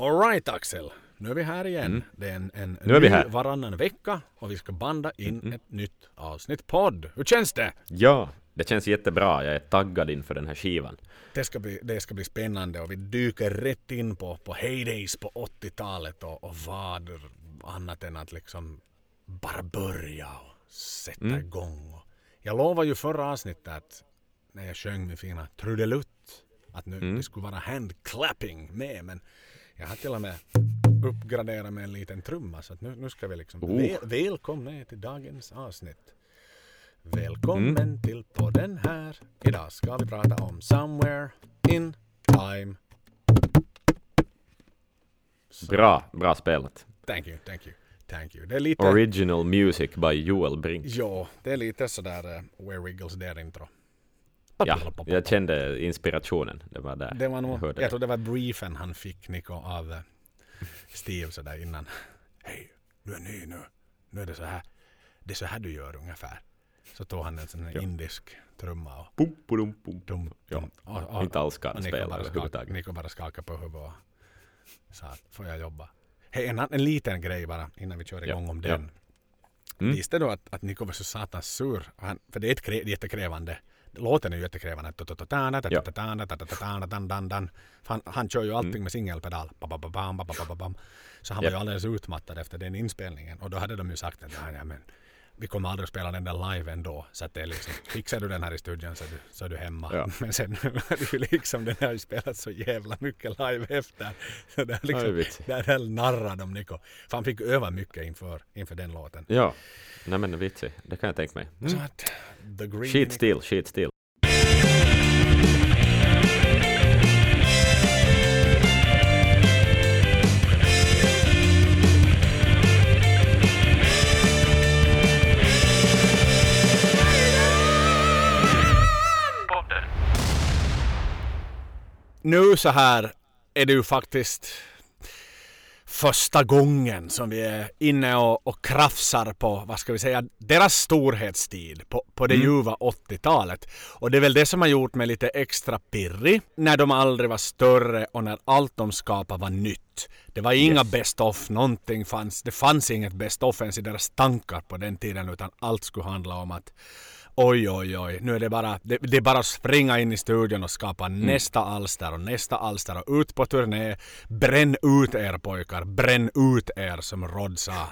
Alright Axel, nu är vi här igen. Mm. Det är en, en Nu är vi här. varannan vecka och vi ska banda in Mm. ett nytt avsnitt podd. Hur känns det? Ja, det känns jättebra. Jag är taggad inför den här skivan. Det ska bli, det ska bli spännande och vi dyker rätt in på, på heydays på 80-talet och, och vad annat än att liksom bara börja och sätta Mm. igång. Jag lovade ju förra avsnittet att när jag sjöng min fina trudelutt att nu Mm. det skulle vara handclapping med men jag har till och med uppgraderat med en liten trumma så att nu, nu ska vi liksom Oh. väl, välkomna till dagens avsnitt. Välkommen Mm. till podden här. Idag ska vi prata om Somewhere in Time. Så, Bra, bra spelat. Thank you, thank you, thank you. Det är lite... Original music by Joel Brink. Jo, det är lite sådär uh, Where Wiggles där intro. Ja, jag kände inspirationen. Det var där. Det var nog, jag jag, tror det var briefen han fick Nico av eh, Steve sådär innan. Hej, du är ny nu. Nu är det så här. Det är så här du gör ungefär. Så tog han en sån här Ja. indisk trumma och Pum, pum, pum. dum, Ja, dum, och, och, Inte alls och kan spela överhuvudtaget. Nico bara skakade på huvudet och sa att får jag jobba. Hej, en, en liten grej bara innan vi kör Ja, igång om ja. den. Mm. Visste du att, att Nico var så satans sur? Han, för det är ett krä, jättekrävande. Låten är ju jättekrävande. Ja. Han, han kör ju allting med singelpedal. Så han var ju alldeles utmattad efter den inspelningen. Och då hade de ju sagt att men vi kommer aldrig att spela den där live ändå. Så att det är liksom, fixar du den här i studion så är du, så är du hemma. Ja. Men sen det ju liksom, den har ju spelat så jävla mycket live efter. Så det är Oj, liksom, där höll narrade de Nico. För han fick öva mycket inför, inför den låten. Ja, nej men vitsig. Det kan jag tänka mig. Mm. Shit still, shit still. Nu så här är det ju faktiskt första gången som vi är inne och, och krafsar på, vad ska vi säga, deras storhetstid på, på det Mm. ljuva 80-talet. Och det är väl det som har gjort mig lite extra pirrig när de aldrig var större och när allt de skapade var nytt. Det var inga Yes. best of, någonting fanns, det fanns inget best of ens i deras tankar på den tiden utan allt skulle handla om att Oj, oj, oj. Nu är det bara, det, det är bara att springa in i studion och skapa nästa alster och nästa alster och ut på turné. Bränn ut er pojkar. Bränn ut er som Rod sa.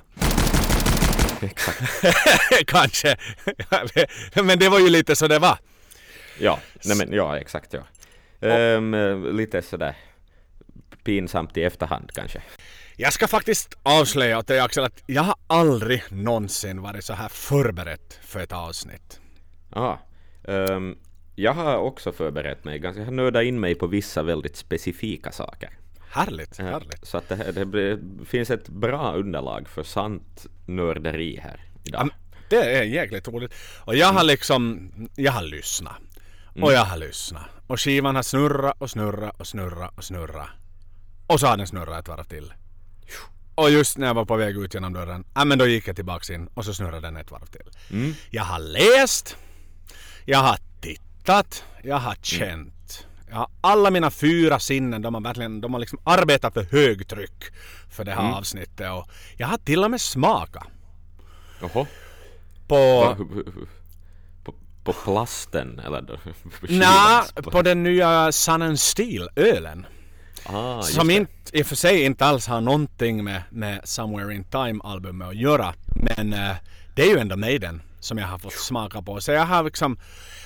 Exakt. Kanske. Men det var ju lite så det var. Ja, nej men ja, exakt ja. Ehm, lite sådär pinsamt i efterhand kanske. Jag ska faktiskt avslöja åt dig Axel att jag har aldrig någonsin varit så här förberett för ett avsnitt. Ja. ehm, jag har också förberett mig ganska, jag har nördat in mig på vissa väldigt specifika saker. Härligt, Ja, härligt. Så att det, här- det blir, finns ett bra underlag för sant nörderi här idag. Det är jäkligt roligt. Och jag har liksom, jag har lyssnat. Mm. Och jag har lyssnat. Och skivan har snurrat och snurrat och snurrat och snurrat. Och så har den snurrat ett varv till. Och just när jag var på väg ut genom dörren, ja men då gick jag tillbaks in och så snurrade den ett varv till. Mm. Jag har läst, jag har tittat, jag har känt. Jag har alla mina fyra sinnen, de har verkligen de har liksom arbetat för högtryck för det här Mm. avsnittet. Och jag har till och med smakat Jaha. på... På, på plasten eller? då? På den nya Sun and Steel-ölen. Ah, som inte, i och för sig inte alls har någonting med, med Somewhere in Time-albumet att göra. Men eh, det är ju ändå Maiden som jag har fått smaka på. Så jag har liksom...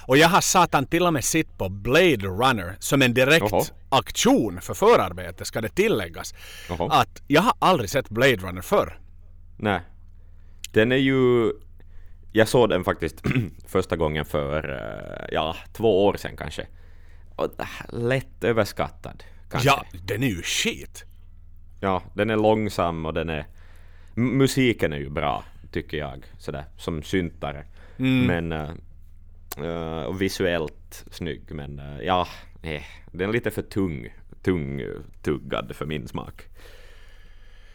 Och jag har satan till och med sitt på Blade Runner som en direkt Jaha. aktion för förarbete ska det tilläggas. Jaha. Att jag har aldrig sett Blade Runner förr. Nej. Den är ju... Jag såg den faktiskt första gången för, eh, ja, två år sedan kanske. Och äh, lätt överskattad. Kanske. Ja, den är ju shit. Ja, den är långsam och den är... M- musiken är ju bra, tycker jag. Sådär, som syntare. Mm. Men... eh, och visuellt snygg, men eh, ja, eh, den är lite för tung. Tung tuggad för min smak.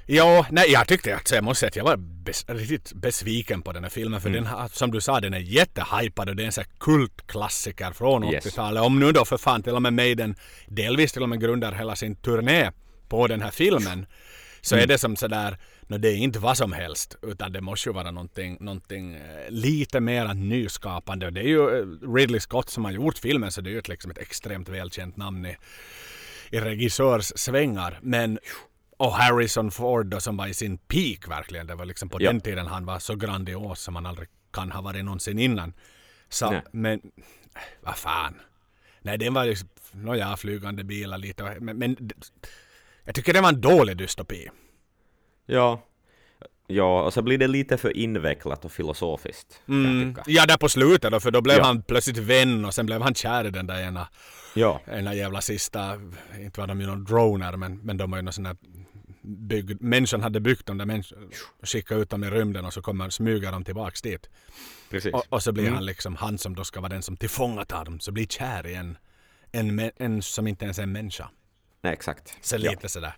Ja, nej jag tyckte att jag måste säga att jag var bes, riktigt besviken på den här filmen för den har, som du sa den är jättehypad och det är en sån kultklassiker från Yes. 80-talet. Om nu då för fan till och med Maiden delvis till och med grundar hela sin turné på den här filmen så är det som sådär, no, det är inte vad som helst utan det måste ju vara någonting, någonting eh, lite mer nyskapande. Och det är ju eh, Ridley Scott som har gjort filmen så det är ju ett, liksom ett extremt välkänt namn i, i regissörssvängar. Men och Harrison Ford då, som var i sin peak verkligen. Det var liksom på Ja. den tiden han var så grandios som han aldrig kan ha varit någonsin innan. Så, Nej. men vad fan. Nej, den var ju, nåja, flygande bilar lite. Men, men jag tycker det var en dålig dystopi. Ja. Ja, och så blir det lite för invecklat och filosofiskt. Mm. Ja, där på slutet då, för då blev Ja. han plötsligt vän och sen blev han kär i den där ena, Ja. ena jävla sista, inte var de ju någon droner, men, men de var ju någon sån där bygg, människan hade byggt dem där människan skickade ut dem i rymden och så kommer smyga dem tillbaks dit. Precis. Och, och så blir Mm. han liksom han som då ska vara den som tillfångatar dem, så blir kär i en, en, mä- en som inte ens är en människa. Nej, exakt. Så Ja. lite sådär.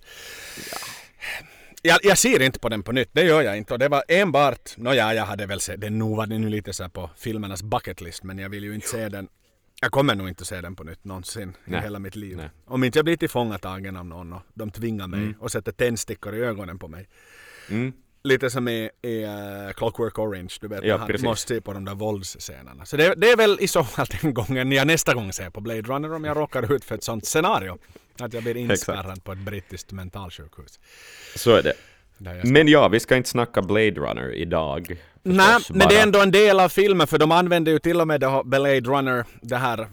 Jag, jag ser inte på den på nytt, det gör jag inte. Och det var enbart, nåja, jag hade väl sett den, nu var den nu lite så på filmernas bucketlist, men jag vill ju inte se den. Jag kommer nog inte se den på nytt någonsin Nej. i hela mitt liv. Nej. Om inte jag blir tillfångatagen av någon och de tvingar mig Mm. och sätter tändstickor i ögonen på mig. Mm. Lite som i, i uh, Clockwork Orange, du vet, Ja, han måste se på de där våldsscenerna. Så det, det är väl i så fall den gången jag nästa gång ser på Blade Runner om jag råkar ut för ett sånt scenario. Att jag blir inspärrad på ett brittiskt mentalsjukhus. Så är det. Men ja, vi ska inte snacka Blade Runner idag. Nej, men det är ändå en del av filmen för de använder ju till och med Blade Runner, det här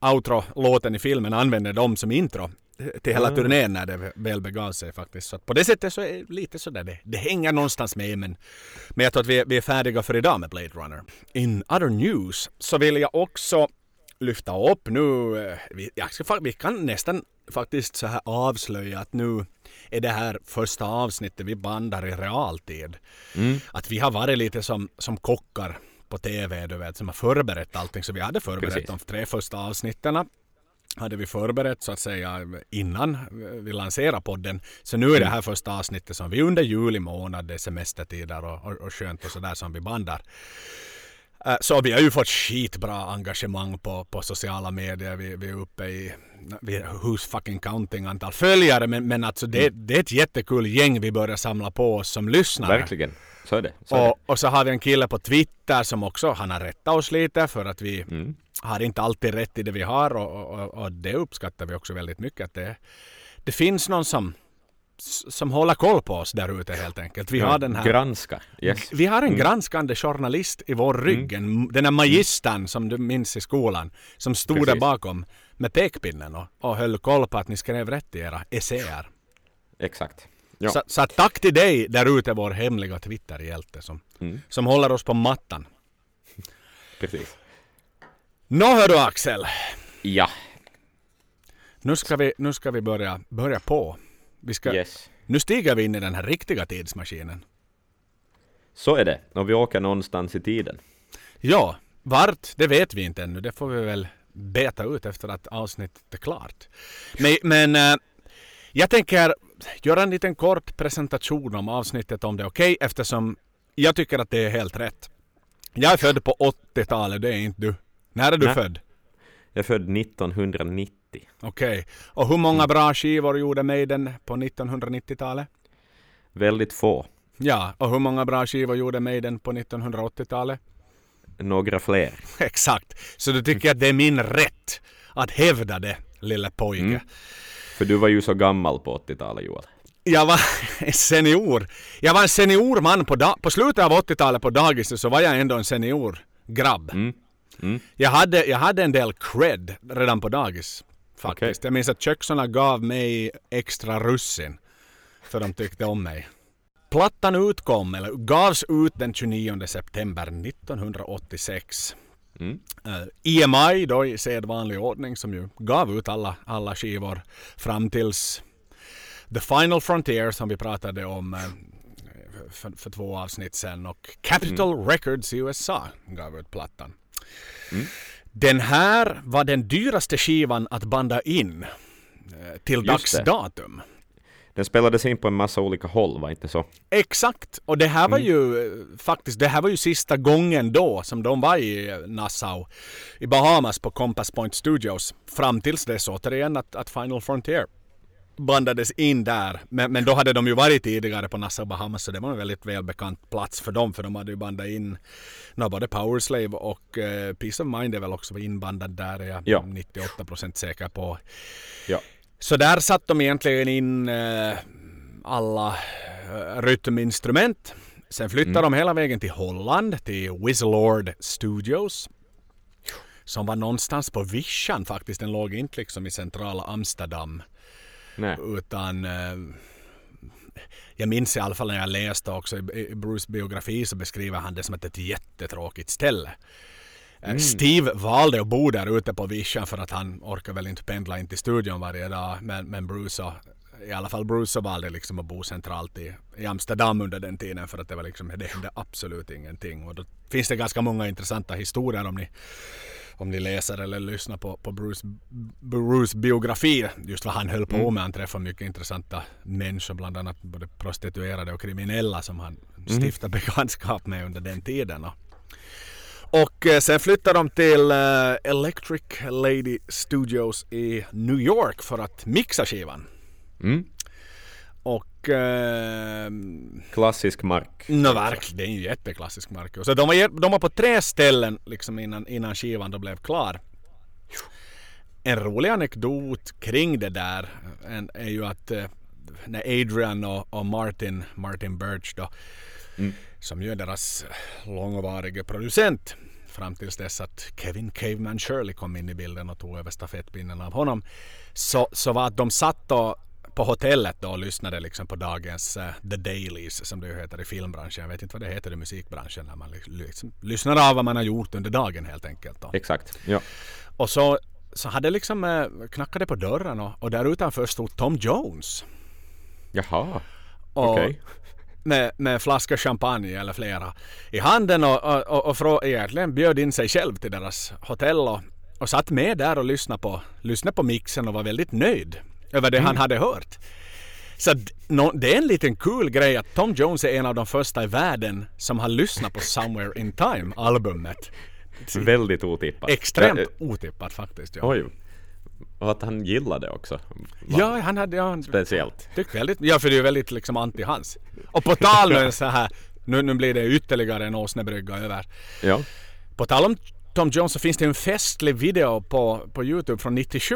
outro-låten i filmen använder de som intro till hela Ah. turnén när det väl begav sig faktiskt. Så på det sättet så är det lite sådär det, det hänger någonstans med men, men jag tror att vi är, vi är färdiga för idag med Blade Runner. In other news så vill jag också lyfta upp nu, eh, vi, jag ska, vi kan nästan faktiskt så här avslöja att nu är det här första avsnittet vi bandar i realtid. Mm. Att vi har varit lite som, som kockar på TV, du vet, som har förberett allting. Så vi hade förberett Precis. de tre första avsnitten. Hade vi förberett så att säga innan vi lanserade podden. Så nu är det här första avsnittet som vi under juli månad, det är semestertider och, och, och skönt och sådär som vi bandar. Eh, Så vi har ju fått skitbra engagemang på, på sociala medier. Vi, vi är uppe i vi, who's fucking counting antal följare. Men, men alltså det, det är ett jättekul gäng vi börjar samla på oss som lyssnare. Verkligen. Så är det. Så är det. Och, och så har vi en kille på Twitter som också, han har rättat oss lite för att vi Mm. har inte alltid rätt i det vi har och, och, och det uppskattar vi också väldigt mycket. Att det, det finns någon som, som håller koll på oss där ute helt enkelt. Vi har den här Granskar. Yes. vi har en Mm. granskande journalist i vår rygg, en, den här magistern som du minns i skolan, som stod där Precis. bakom med pekpinnen och, och höll koll på att ni skrev rätt i era essäer. Exakt. Ja. Så, så tack till dig där ute, vår hemliga Twitterhjälte som, Mm. som håller oss på mattan. Precis. Nå hör du Axel, Ja. nu ska vi, nu ska vi börja, börja på. Vi ska, Yes. Nu stiger vi in i den här riktiga tidsmaskinen. Så är det. Och vi åker någonstans i tiden. Ja, vart, det vet vi inte ännu. Det får vi väl beta ut efter att avsnittet är klart. Men, men eh, jag tänker göra en liten kort presentation om avsnittet om det är okej eftersom jag tycker att det är helt rätt. Jag är född på 80-talet, det är inte du. När är du Nej. född? Jag är född 1990. Okej. Och hur många bra skivor gjorde Maiden på 1990-talet? Väldigt få. Ja, och hur många bra skivor gjorde Maiden på 1980-talet? Några fler. Exakt. Så du tycker att det är min rätt att hävda det, lille pojke. Mm. För du var ju så gammal på 80-talet Joel. Jag var en senior. Jag var en senior man på, da- på slutet av 80-talet på dagis så var jag ändå en senior grabb. Mm. Mm. Jag, hade, jag hade en del cred redan på dagis. Faktiskt. Okej. Jag minns att köksarna gav mig extra russin. För de tyckte om mig. Plattan utkom, eller gavs ut den 29 september 1986. Mm. Eh, EMI då i sedvanlig ordning som ju gav ut alla, alla skivor fram tills The Final Frontier som vi pratade om eh, för, för två avsnitt sedan och Capitol Records i USA gav ut plattan. Mm. Den här var den dyraste skivan att banda in eh, till Just dags det. datum. Den spelades in på en massa olika håll, var inte så? Exakt! Och det här var Mm. ju eh, faktiskt, det här var ju sista gången då som de var i eh, Nassau i Bahamas på Compass Point Studios. Fram tills dess återigen att, att Final Frontier bandades in där. Men, men då hade de ju varit tidigare på Nassau Bahamas så det var en väldigt välbekant plats för dem för de hade ju bandat in no, både Powerslave och uh, Peace of Mind är väl också inbandad där är jag Ja. 98% säker på. Ja. Så där satt de egentligen in uh, alla uh, rytminstrument. Sen flyttade de hela vägen till Holland, till Wizlord Studios. Som var någonstans på vischan faktiskt. Den låg inte liksom i centrala Amsterdam. Nej. Utan eh, jag minns i alla fall när jag läste också i Bruce biografi så beskriver han det som ett, ett jättetråkigt ställe. Eh, Steve valde att bo där ute på vischan för att han orkar väl inte pendla in till studion varje dag. Men, men Bruce så, i alla fall Bruce så valde liksom att bo centralt i, i Amsterdam under den tiden för att det var liksom, det hände absolut ingenting. Och då finns det ganska många intressanta historier om ni om ni läser eller lyssnar på, på Bruce, Bruce biografi, just vad han höll på med. Han träffade mycket intressanta människor, bland annat både prostituerade och kriminella som han stiftade bekantskap med under den tiden. Och, och eh, sen flyttade de till eh, Electric Lady Studios i New York för att mixa skivan. Mm. Och eh, Klassisk mark. No, verkligen. Det är ju jätteklassisk Marcus. Så de var, de var på tre ställen liksom innan, innan skivan då blev klar. En rolig anekdot kring det där en, är ju att eh, när Adrian och, och Martin, Martin Birch då, som ju är deras långvarige producent fram tills dess att Kevin Caveman Shirley kom in i bilden och tog över stafettpinnen av honom. Så, så var att de satt och på hotellet då och lyssnade liksom på dagens eh, The Dailies som det heter i filmbranschen. Jag vet inte vad det heter i musikbranschen när man liksom, lyssnar av vad man har gjort under dagen helt enkelt. Då. Exakt. Ja. Och så, så hade liksom eh, knackade på dörren och, och där utanför stod Tom Jones. Jaha. Okej. med, med en flaska champagne eller flera i handen och, och, och, och frå, egentligen bjöd in sig själv till deras hotell och, och satt med där och lyssnade på, lyssnade på mixen och var väldigt nöjd över det han hade hört. Så det är en liten kul grej att Tom Jones är en av de första i världen som har lyssnat på Somewhere in Time albumet. Väldigt otippat. Extremt Ja, otippat faktiskt. Ja, Oj. Och att han gillade också. Va- ja han hade... Ja, han, Speciellt. Tyckte väldigt, ja för det är väldigt liksom anti hans. Och på tal nu så här, nu, nu blir det ytterligare en åsnebrygga över. Ja. På tal om Tom Jones så finns det en festlig video på, på Youtube från 97.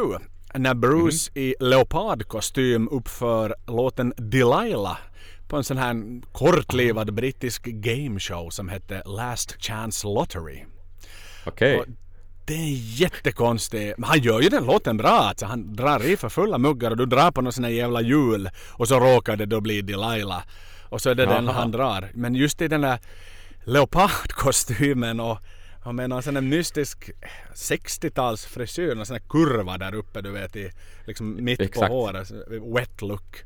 När Bruce i leopardkostym uppför låten Delilah på en sån här kortlivad brittisk gameshow som hette Last Chance Lottery. Okej. Och det är jättekonstigt. Men han gör ju den låten bra. Alltså han drar i för fulla muggar och du drar på någon sån här jävla hjul och så råkar det då bli Delilah. Och så är det den Jaha. han drar. Men just i den där leopardkostymen och och med någon sån här mystisk 60-tals frisyr, någon sån här kurva där uppe du vet i liksom mitt Exakt. på håret. Wet look.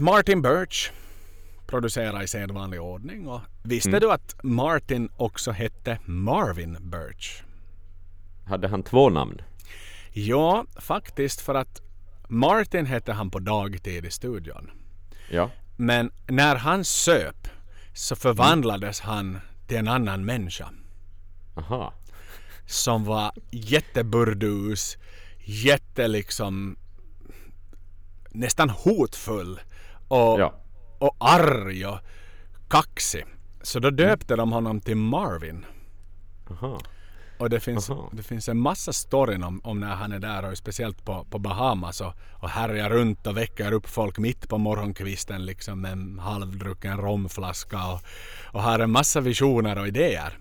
Martin Birch producerar i sedvanlig ordning. Och visste du att Martin också hette Marvin Birch? Hade han två namn? Ja, faktiskt för att Martin hette han på dagtid i studion. Ja. Men när han söp så förvandlades han till en annan människa. Aha. Som var jätteburdus, jätte liksom nästan hotfull och, Ja. och arg och kaxig. Så då döpte de honom till Marvin. Aha. Och det finns, Aha. det finns en massa storyn om, om när han är där och speciellt på, på Bahamas och, och härjar runt och väcker upp folk mitt på morgonkvisten liksom med en halvdrucken romflaska och, och har en massa visioner och idéer.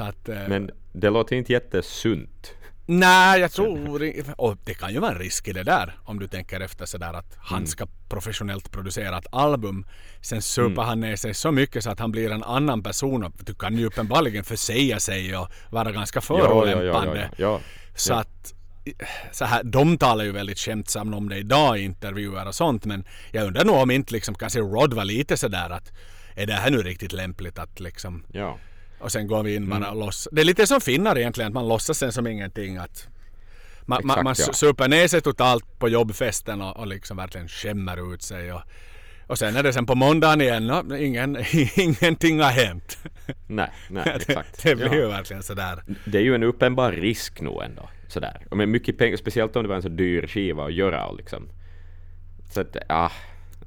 Att... eh, Men det låter inte jättesunt. Nej, jag tror Och det kan ju vara en risk i det där. Om du tänker efter sådär att Mm. han ska professionellt producera ett album. Sen super han ner sig så mycket så att han blir en annan person. Och du kan ju uppenbarligen försäga sig och vara ganska Ja, ja, ja, förolämpande. ja. Så att så här, de talar ju väldigt skämtsamt om det idag i intervjuer och sånt men jag undrar nog om inte liksom kanske Rod var lite sådär att är det här nu riktigt lämpligt att liksom ja. Och sen går vi in Mm. bara och loss. Det är lite som finnar egentligen att man låtsas sen som ingenting att man, man, Exakt, man ja. super ner sig totalt på jobbfesten och, och liksom verkligen skämmer ut sig och, och sen är det sen på måndagen igen, no, ingen, ingenting har hänt. Nej, nej, exakt. det blir ja. ju verkligen sådär. Det är ju en uppenbar risk nog ändå. Sådär. Och med mycket pengar, speciellt om det var en så dyr skiva att göra och liksom. Så att, ja.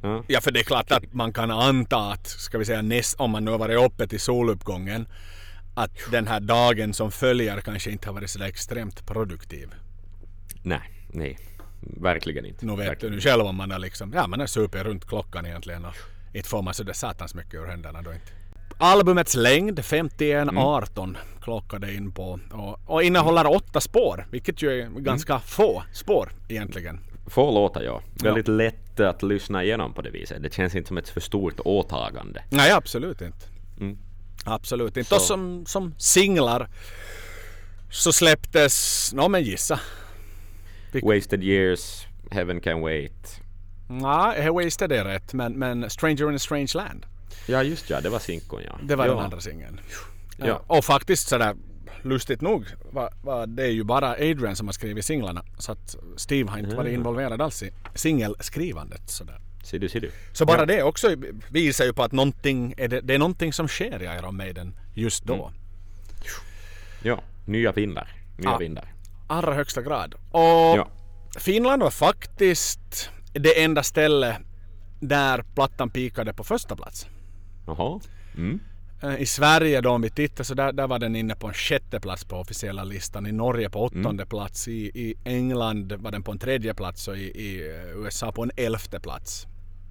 Ja. Ja för det är klart att man kan anta att, ska vi säga näst, om man nu har varit uppe till soluppgången, att den här dagen som följer kanske inte har varit så extremt produktiv. Nej, nej. Verkligen inte. Nu vet Verkligen. du nu själv om man har liksom, ja man har supit runt klockan egentligen och inte får man så det satans mycket ur händerna då inte. Albumets längd 51-18 klockade in på och, och innehåller åtta spår vilket ju är ganska få spår egentligen. Få låtar ja. Väldigt lätt att lyssna igenom på det viset. Det känns inte som ett för stort åtagande. Nej absolut inte. Mm. Absolut inte. Så- Och som, som singlar så släpptes, nå men gissa. Wasted years, Heaven can wait. Nej, Wasted är rätt men, men Stranger in a Strange Land. Ja just ja, det var sinkon ja. Det var ja. den andra singeln. Ja. Ja. Och faktiskt sådär lustigt nog var, var det ju bara Adrian som har skrivit singlarna. Så att Steve har inte varit involverad alls i singelskrivandet. Sådär. Ser du, ser du. Så bara det också visar ju på att någonting, är det, det är någonting som sker i Iron Maiden just då. Ja, nya vindar. Nya Ja. vindar. Allra högsta grad. Och Ja. Finland var faktiskt det enda ställe där plattan pikade på första plats. Jaha. Mm. Eh, I Sverige då om vi tittar så där, där var den inne på en sjätte plats på officiella listan. I Norge på åttonde plats. I, I England var den på en tredje plats och i, i eh, USA på en elfte plats.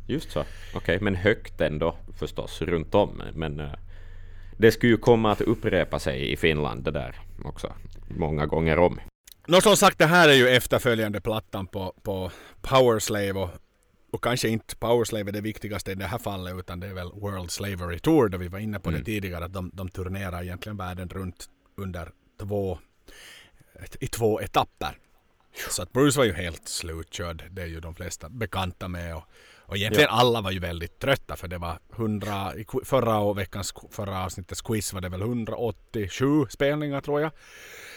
Just så. Okej, men högt ändå förstås runt om. Men eh, det skulle ju komma att upprepa sig i Finland det där också. Många gånger om. Nå som sagt det här är ju efterföljande plattan på, på Powerslave och, och kanske inte Powerslave är det viktigaste i det här fallet utan det är väl World Slavery Tour där vi var inne på det tidigare att de, de turnerar egentligen världen runt under två i två etapper. Så att Bruce var ju helt slutkörd. Det är ju de flesta bekanta med. Och, och egentligen alla var ju väldigt trötta för det var 100, i förra veckans förra avsnittets quiz var det väl 187 spelningar tror jag.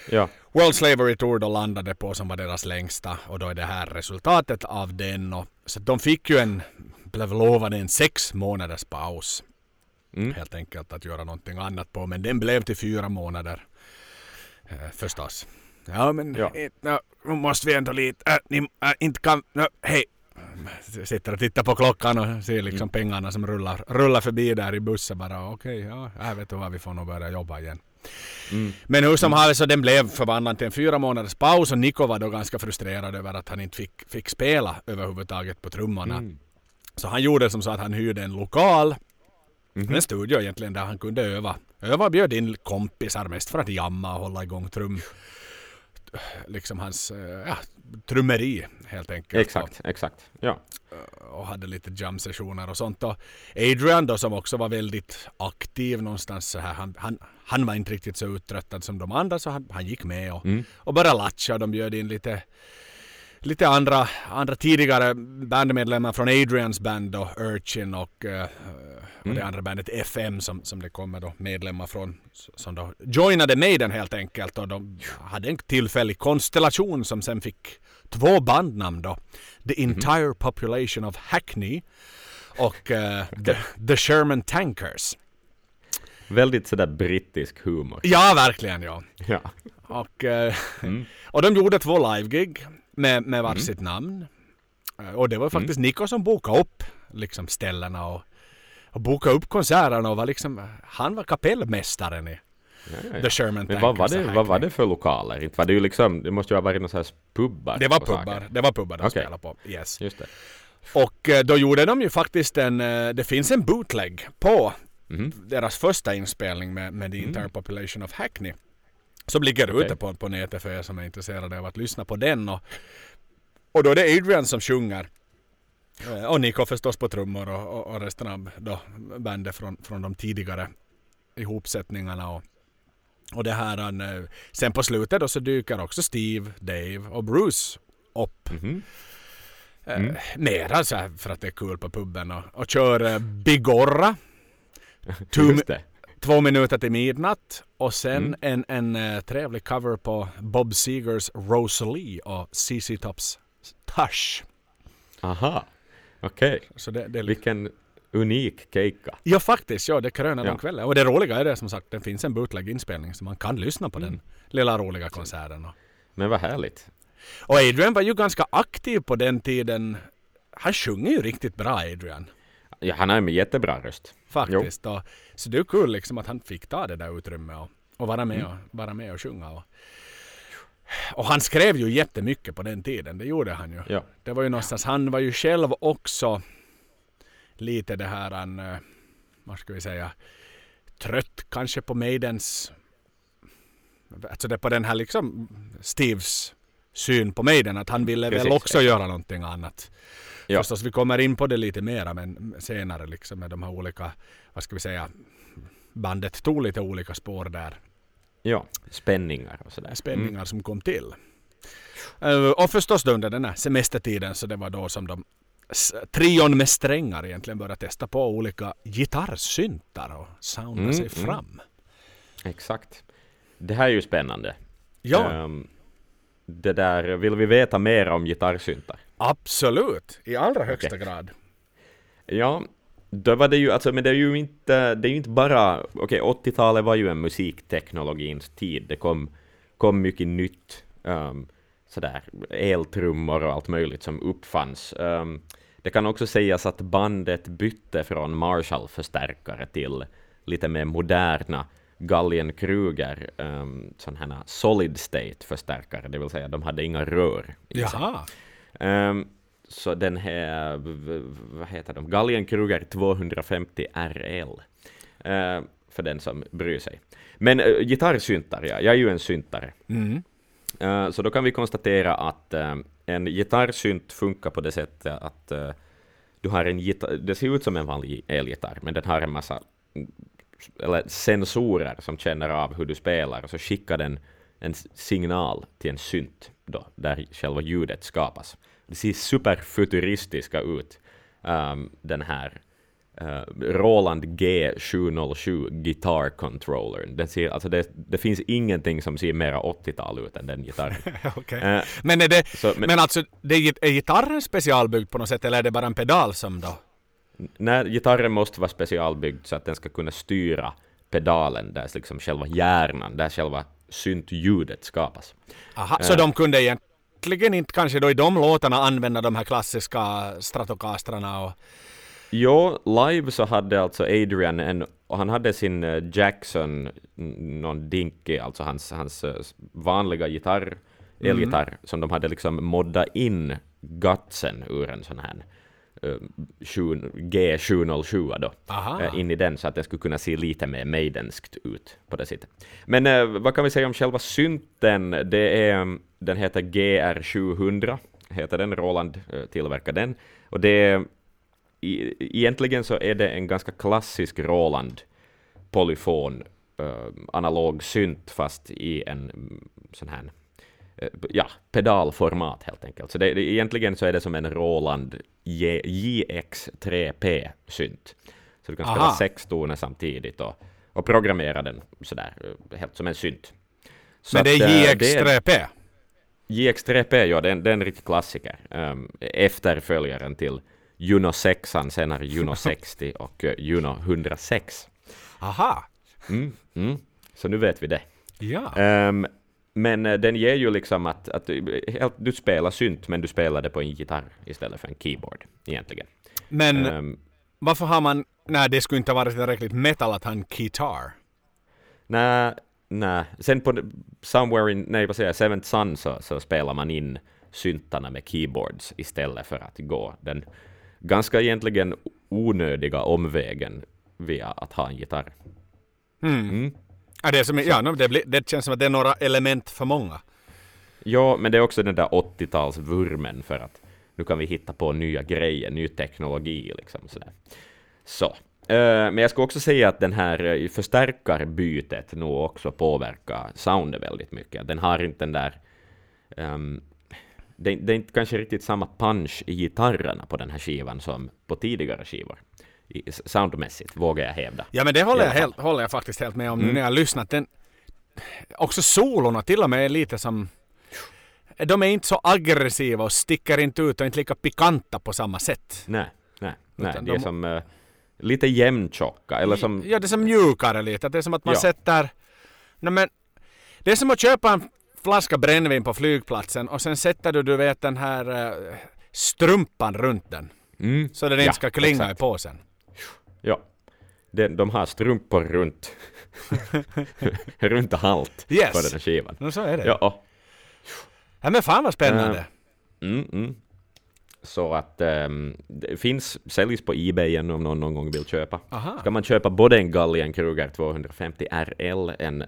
Ja. World Slavery Tour då landade på som var deras längsta och då är det här resultatet av den. Och, så de fick ju en, blev lovade en sex månaders paus. Mm. Helt enkelt att göra någonting annat på. Men den blev till fyra månader. Eh, förstås. Ja men Ja. eh, nå, nu måste vi ändå lite, äh, ni, äh, inte kan, nå, hej. Sitter och tittar på klockan och ser liksom pengarna som rullar, rullar förbi där i bussen bara. Okej, ja, jag vet du vad, vi får nog börja jobba igen. Men hur som helst så den blev förvandlad till en fyra månaders paus och Niko var då ganska frustrerad över att han inte fick, fick spela överhuvudtaget på trummorna. Så han gjorde som så att han hyrde en lokal, en studio egentligen där han kunde öva. Öva bjöd in kompisar mest för att jamma och hålla igång trum. Liksom hans eh, ja, trummeri helt enkelt. Exakt, exakt. Ja. och hade lite jam-sessioner och sånt. Och Adrian då som också var väldigt aktiv någonstans så här. Han, han, han var inte riktigt så uttröttad som de andra så han, han gick med och, och började latcha och de bjöd in lite Lite andra, andra tidigare bandmedlemmar från Adrians band då, Urchin och, eh, och det andra bandet FM som, som det kommer då medlemmar från som då joinade Maiden helt enkelt och de hade en tillfällig konstellation som sen fick två bandnamn då. The Entire Population of Hackney och eh, the, the Sherman Tankers. Väldigt sådär brittisk humor. Ja, verkligen ja. Ja. Och, eh, och de gjorde två live-gig med, med varsitt namn. Eh, Och det var faktiskt Nico som bokade upp liksom ställena och, och bokade upp konserterna och var liksom, han var kapellmästaren i Ja, ja, ja. The Sherman Men vad var, det, vad var det för lokaler? Var det ju liksom, det måste ju ha varit någon pubbar. Det var pubbar, saker. det var pubbar de Okej. spelade på. Yes. Just det. Och eh, då gjorde de ju faktiskt en, det finns en bootleg på Mhm. deras första inspelning med, med The Entire Population of Hackney. Som ligger Okej. ute på, på nätet för er som är intresserade av att lyssna på den. Och, och då är det Adrian som sjunger. Eh, Och Nico förstås på trummor och, och, och resten av då bandet från, från de tidigare ihopsättningarna. Och, och det här, han, eh, sen på slutet då så dyker också Steve, Dave och Bruce upp. Mhm. Mm. Mera så här för att det är kul på puben och, och kör eh, Bigorra. Det. två minuter till midnatt och sen Mm. en, en eh, trevlig cover på Bob Segers Rosalie och CC Tops Tush. Aha. Okej. Är lite... Vilken unik keikka. Ja faktiskt, ja det kröner Ja. den kvällen. Och det roliga är det som sagt, det finns en bootleg-inspelning så man kan lyssna på Mm. den lilla roliga konserten. Men vad härligt. och Adrian var ju ganska aktiv på den tiden. Han sjunger ju riktigt bra Adrian. Ja, han har en jättebra röst. Faktiskt. Och, så det är kul liksom att han fick ta det där utrymmet och, och vara med Mm. och vara med och sjunga. Och, och han skrev ju jättemycket på den tiden, det gjorde han ju. Ja. Det var ju någonstans, han var ju själv också lite det här, han, eh, vad ska vi säga, trött kanske på Maidens, alltså det på den här liksom Steves syn på Maiden, att han ville väl Precis, också göra någonting annat. Ja. Förstås, vi kommer in på det lite mera men senare liksom med de här olika, vad ska vi säga, bandet tog lite olika spår där. Ja. Spänningar och sådär. Spänningar som kom till. Eh, och förstås då under den här semestertiden så det var då som de trion med strängar egentligen började testa på olika gitarrsyntar och sounda Mm, sig mm. fram. Exakt. Det här är ju spännande. Ja, Ehm, det där, vill vi veta mer om gitarrsyntar? Absolut. I allra högsta Okej. grad. Ja, då var det ju, alltså, men det är ju inte, det är ju inte bara, okej, 80-talet var ju en musikteknologins tid, det kom, kom mycket nytt, um, sådär, eltrummor och allt möjligt som uppfanns. Um, det kan också sägas att bandet bytte från Marshall-förstärkare till lite mer moderna Gallien-Kruger, um, sådana här solid state-förstärkare, det vill säga de hade inga rör sig. Jaha. Ehm, så den här, vad heter de, Galgenkruger 250 RL. Ehm, för den som bryr sig. Men uh, gitarrsyntar, ja, jag är ju en syntare. Mm. Eh, så då kan vi konstatera att eh, en gitarrsynt funkar på det sättet att eh, du har en gitarr, det ser ut som en vanlig elgitarr, men den har en massa eller sensorer som känner av hur du spelar, och så skickar den en signal till en synt då, där själva ljudet skapas. Det ser superfuturistiska ut, ehm, den här eh, Roland G707 Guitar Controller. Den ser, alltså det, det finns ingenting som ser mera 80-tal ut än den gitarren. Okej. Eh, Men är det, så, men, men, alltså, det är, git- är gitarren specialbyggd på något sätt eller är det bara en pedal som då? när gitarren måste vara specialbyggd så att den ska kunna styra pedalen, där liksom själva hjärnan, där själva syntljudet skapas. Aha, så Eh. de kunde egentligen inte kanske då i de låtarna använda de här klassiska Stratocastrarna och... Jo, live så hade alltså Adrian en, och han hade sin eh, Jackson, någon Dinky, alltså hans, hans eh, vanliga gitarr, elgitarr, som de hade liksom moddat in gutsen ur en sån här G707 då, Aha. eh, in i den så att den skulle kunna se lite mer maidenskt ut på det sättet. Men eh, vad kan vi säga om själva synten? Det är, den heter GR700, heter den, Roland eh, tillverkar den, och det är i, egentligen så är det en ganska klassisk Roland polyfon eh, analog synt fast i en mm, sån här ja, pedalformat helt enkelt. Så det, det, egentligen så är det som en Roland J, JX3P synt. Så du kan spela Aha. sex toner samtidigt och, och programmera den sådär, eh, helt som en synt. Så Men det är eh, det är- JX3P? JX3P, ja, det är, en- det är en riktig klassiker. Um, efterföljaren till Juno 6, senare Juno 60 och Juno 106. Aha. Mm, mm. Så nu vet vi det. Ja. Ehm, men eh, den ger ju liksom att, att du, spelar synt, men du spelar det på en gitarr istället för en keyboard, egentligen. Men Ehm, varför har man... Nej, det skulle inte vara tillräckligt metal att ha en guitar. Nej, nej. Sen på Somewhere in, nej vad säger jag, Seventh Sun så, så spelar man in syntarna med keyboards istället för att gå den ganska egentligen onödiga omvägen via att ha en gitarr. Mm. Mm. Ja, det, som, ja, det, blir, det känns som att det är några element för många. Ja, men det är också den där 80-talsvurmen för att nu kan vi hitta på nya grejer, ny teknologi liksom sådär. Så. Eh, Men jag ska också säga att den här eh, förstärkarbytet nog också påverkar soundet väldigt mycket. Den har inte den där... ehm, det, det är inte kanske riktigt samma punch i gitarrerna på den här skivan som på tidigare skivor. Soundmässigt, vågar jag hävda. Ja men det håller jag, helt, håller jag faktiskt helt med om nu Mm. när jag har lyssnat. Den, också solorna till och med är lite som... De är inte så aggressiva och sticker inte ut och inte lika pikanta på samma sätt. Nej, nej, nej. Utan Det är de- som eh, lite jämntjocka, eller som... Ja, det är som mjukare lite. Det är som att man Ja. sätter... Nej, men, det är som att köpa en flaska brännvin på flygplatsen och sen sätter du, du vet den här eh, strumpan runt den. Mm, Så den inte ja, ska klinga exakt. i påsen. Ja. De, de har strumpor runt, runt halt Yes. på den här skivan. No, så är det. Ja. Ja, men fan vad spännande. Eh, Mm, mm. Så att ehm, det finns, säljs på Ebay om någon någon gång vill köpa. Aha. Ska man köpa både en Gallien Kruger 250 RL, en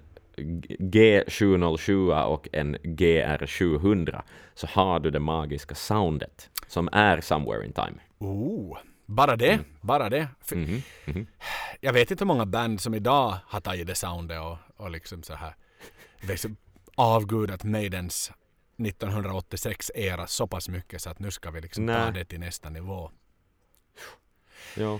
G707 och en GR700 så har du det magiska soundet som är Somewhere in Time. Oh, bara det. Bara det. För, Mhm, mhm. Jag vet inte hur många band som idag har tagit det soundet och, och liksom så här liksom avgudat Maidens 1986-era så pass mycket så att nu ska vi liksom ta Nej. det till nästa nivå. Ja.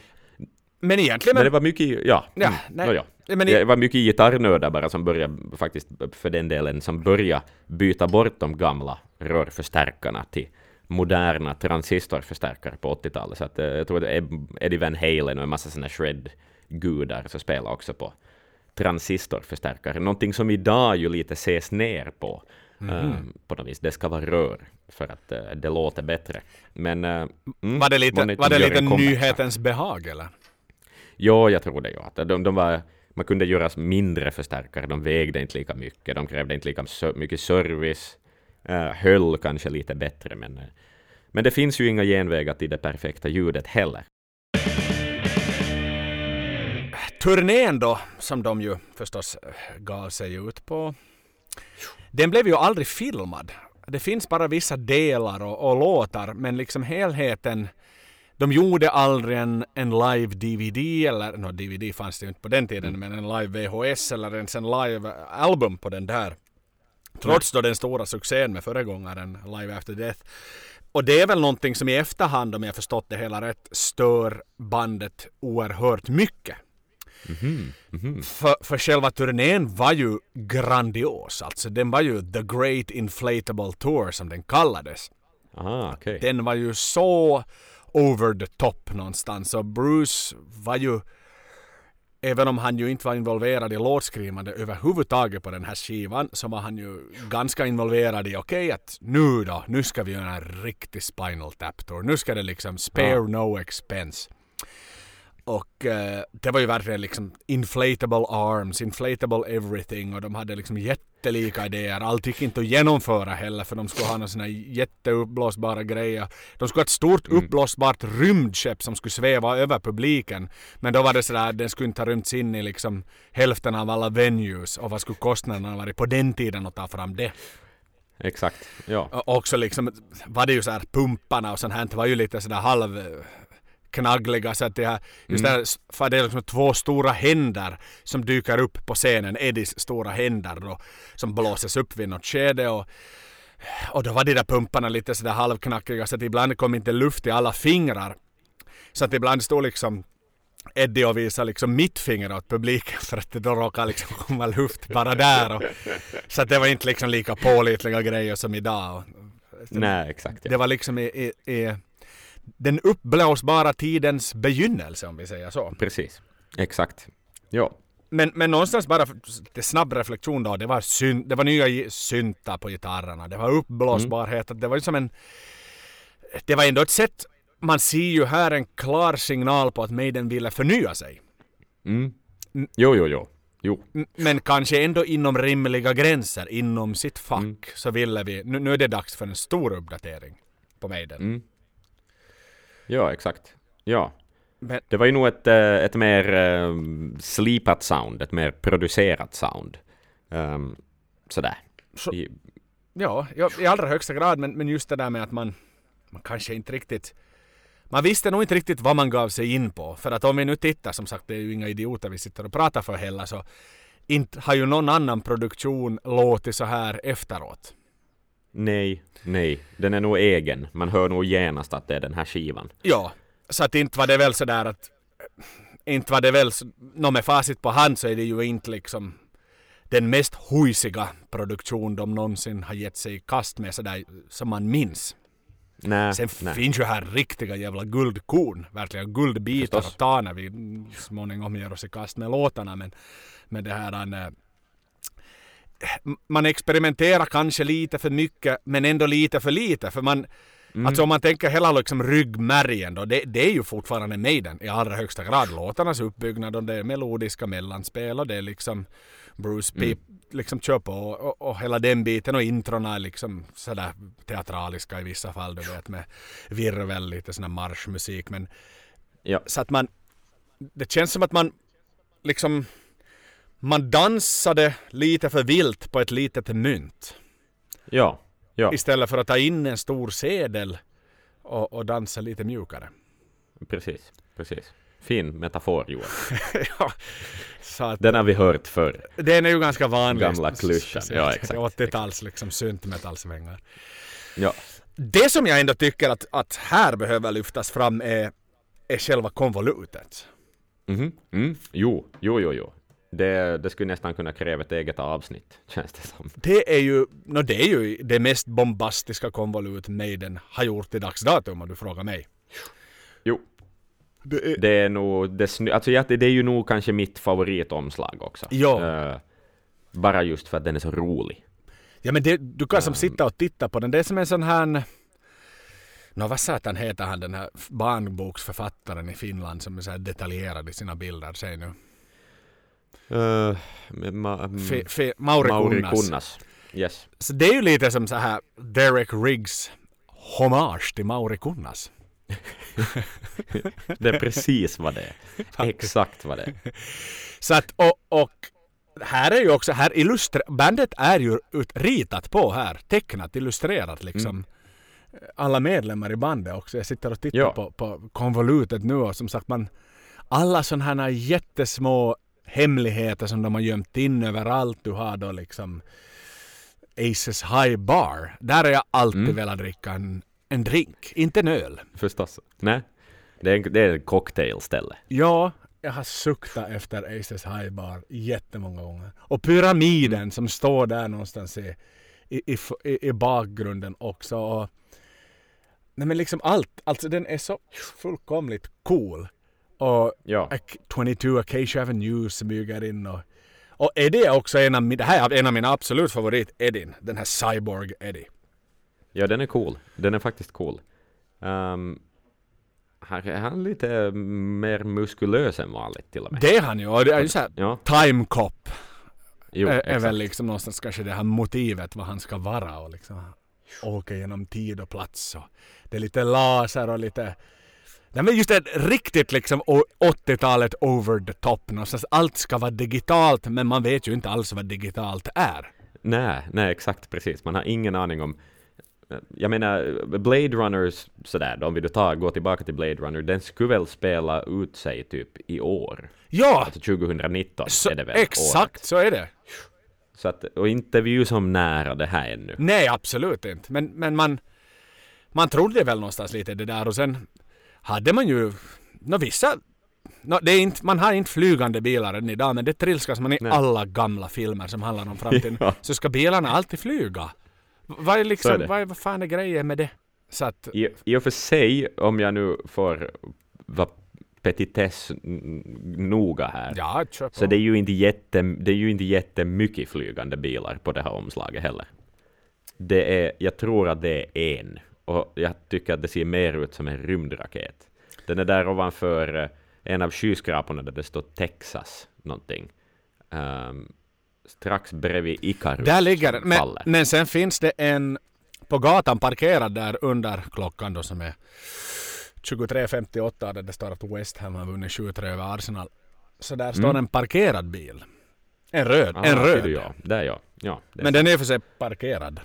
Men egentligen... Men det var mycket, ja. Ja, mm, nej. nåja. men i, Det var mycket gitarrnördar bara som började, faktiskt för den delen, som började byta bort de gamla rörförstärkarna till moderna transistorförstärkare på 80-talet. Så att, eh, jag tror att Ed- Eddie Van Halen och en massa sådana shred-gudar så spelar också på transistorförstärkare. Någonting som idag ju lite ses ner på. eh, på något vis. Det ska vara rör för att eh, det låter bättre. Men... eh, mm, var det lite, var det lite nyhetens behag eller? Ja, jag tror det. Ja. Att de, de var, man kunde göra mindre förstärkare, de vägde inte lika mycket, de krävde inte lika mycket service, uh, höll kanske lite bättre, men, eh, men det finns ju inga genvägar till det perfekta ljudet heller. Turnén då, som de ju förstås eh, gav sig ut på, den blev ju aldrig filmad. Det finns bara vissa delar och, och låtar, men liksom helheten de gjorde aldrig en, en live-DVD, eller no, DVD fanns det ju inte på den tiden, men en live-VHS eller ens en live-album på den där. Trots då den stora succén med föregångaren Live After Death. Och det är väl någonting som i efterhand, om jag förstått det hela rätt, stör bandet oerhört mycket. För, för själva turnén var ju grandios. Alltså den var ju The Great Inflatable Tour som den kallades. Ah, okej. Den var ju så over the top någonstans. Och Bruce var ju, även om han ju inte var involverad i låtskrivande överhuvudtaget på den här skivan, så var han ju ganska involverad i, okej att nu då, nu ska vi göra en riktig Spinal Tap Tour. Nu ska det liksom spare Ja. no expense. Och eh, det var ju verkligen liksom inflatable arms, inflatable everything och de hade liksom jättelika idéer. Allt gick inte att genomföra heller för de skulle ha några såna jätteuppblåsbara grejer. De skulle ha ett stort uppblåsbart rymdskepp som skulle sväva över publiken. Men då var det sådär, den skulle inte ha rymts in i liksom hälften av alla venues och vad skulle kostnaderna varit på den tiden att ta fram det? Exakt. Ja. Och också liksom var det ju så här pumparna och sånt här det var ju lite sådär halv knaggliga så att det här, just det här, för det är liksom två stora händer som dyker upp på scenen, Eddies stora händer då, som blåses upp vid något skede och och då var de där pumparna lite sådär halvknackiga så att ibland kom inte luft i alla fingrar. Så att ibland stod liksom Eddie och visade liksom mitt finger åt publiken för att det då råkade liksom komma luft bara där. Och, så att det var inte liksom lika pålitliga grejer som idag. Och, Nej, exakt. det Ja. var liksom i, i, i den uppblåsbara tidens begynnelse om vi säger så. Precis. Exakt. Ja. Men, men någonstans bara till snabb reflektion då. Det var, syn, det var nya syntar på gitarrerna. Det var uppblåsbarhet. Det var ju som en... Det var ändå ett sätt... Man ser ju här en klar signal på att Maiden ville förnya sig. Mm. Jo, jo, jo. Jo. Men kanske ändå inom rimliga gränser, inom sitt fack, så ville vi... Nu, nu är det dags för en stor uppdatering på Maiden. Mm. Ja, exakt. Ja. Men- Det var ju nog ett, eh, ett mer eh, slipat sound, ett mer producerat sound. Um, sådär. Så- I, Ja, ja, i allra högsta grad, men, men just det där med att man, man kanske inte riktigt... Man visste nog inte riktigt vad man gav sig in på. För att om vi nu tittar, som sagt, det är ju inga idioter vi sitter och pratar för heller, så inte har ju någon annan produktion låtit så här efteråt. Nej, nej. Den är nog egen. Man hör nog genast att det är den här skivan. Ja, så att inte var det väl så där att... Inte var det väl... Nå med facit på hand så är det ju inte liksom den mest hujsiga produktion de någonsin har gett sig i kast med sådär som man minns. Nej, Sen nej. finns ju här riktiga jävla guldkorn, verkligen guldbitar Förstås. att ta när vi småningom ger oss i kast med låtarna. Men, men det här... äh, man experimenterar kanske lite för mycket men ändå lite för lite. För man, Alltså om man tänker hela liksom ryggmärgen då, det, det är ju fortfarande Maiden i allra högsta grad. Låtarnas uppbyggnad och det är melodiska mellanspel och det är liksom Bruce Pip liksom kör på och, och, och hela den biten och introna är liksom sådär teatraliska i vissa fall du vet med virvel, lite sån här marschmusik men Ja. så att man det känns som att man liksom man dansade lite för vilt på ett litet mynt. Ja, ja, Istället för att ta in en stor sedel och, och dansa lite mjukare. precis, precis. Fin metafor Joel. ja, så att, Den har vi hört förr. den är ju ganska vanlig. Gamla klyschan. Ja, exakt, 80-tals liksom syntmetallsvängar. Ja, Det som jag ändå tycker att, att här behöver lyftas fram är, är själva konvolutet. mhm, mm. Jo, jo, jo, jo. Det, det skulle nästan kunna kräva ett eget avsnitt, känns det som. Det är ju, no, det är ju det mest bombastiska konvolut Maiden har gjort i dags datum om du frågar mig. Jo, Det är, det är nog, det, alltså, det är ju nog kanske mitt favoritomslag också. Ja. Eh, bara just för att den är så rolig. Ja men det, du kan som sitta och titta på den. Det är som en sån här... Nå vad satan heter han den här barnboksförfattaren i Finland som är så här detaljerad i sina bilder. Säg nu. Uh, ma, Fe, fe, Mauri, Mauri Kunnas. Kunnas. Yes. Så det är ju lite som så här Derek Riggs hommage till Mauri Kunnas. Det är precis vad det är. Exakt vad det är. Så att och, och här är ju också, här illustre, bandet är ju ut, ritat på här, tecknat, illustrerat liksom. Alla medlemmar i bandet också. Jag sitter och tittar Ja. på, på konvolutet nu och som sagt man, alla sådana här jättesmå hemligheter som de har gömt in överallt. Du har då liksom Aces High Bar. Där har jag alltid velat dricka en, en drink, inte en öl. Förstås. Nej. Det är, en- det är ett cocktailställe. Ja, jag har suktat efter Aces High Bar jättemånga gånger. Och pyramiden som står där någonstans i, i, i, i bakgrunden också. Och, nej men liksom allt, alltså den är så fullkomligt cool. Och Ja. Ac- 22 Acacia Avenue smyger in och och Eddie är också en av, min- det här är en av mina absolut favorit Eddie. Den här Cyborg Eddie. Ja, den är cool. Den är faktiskt cool. Um, han är han lite mer muskulös än vanligt till och med. Det är han ju. Och det är ju såhär Ja, Time Cop. jo, är, är väl liksom någonstans kanske det här motivet vad han ska vara och liksom åka genom tid och plats och det är lite laser och lite Nej men just det riktigt liksom o- 80-talet over the top någonstans. Allt ska vara digitalt men man vet ju inte alls vad digitalt är. Nej, nej, exakt precis. Man har ingen aning om... Jag menar, Blade Runners, sådär, om vi då tar, går tillbaka till Blade Runner, den skulle väl spela ut sig typ i år. Ja! Alltså 2019 Så, är det väl exakt året. så är det. Så att, och inte vi ju som nära det här ännu. Nej absolut inte. Men, men man, man trodde väl någonstans lite det där och sen hade man ju nå vissa nå, det är inte, man har inte flygande bilar än idag men det trilskas man i Nej. alla gamla filmer som handlar om framtiden. Ja. Så ska bilarna alltid flyga. Vad är liksom, är vad, är, vad fan är grejen med det? Så att, I, I och för sig, om jag nu får vara petitess noga här, ja, så det är ju inte jätte, det är ju inte jättemycket flygande bilar på det här omslaget heller. Det är, jag tror att det är en, och jag tycker att det ser mer ut som en rymdraket. Den är där ovanför eh, en av skyskraporna där det står Texas någonting. Ehm, strax bredvid Icarus Där ligger den. Men, men sen finns det en på gatan parkerad där under klockan då som är 23.58 där det står att West Ham har vunnit 7-3 över Arsenal. Så där står Mm. en parkerad bil. En röd. Ah, en röd. ja. Där ja. ja Men den är för sig parkerad.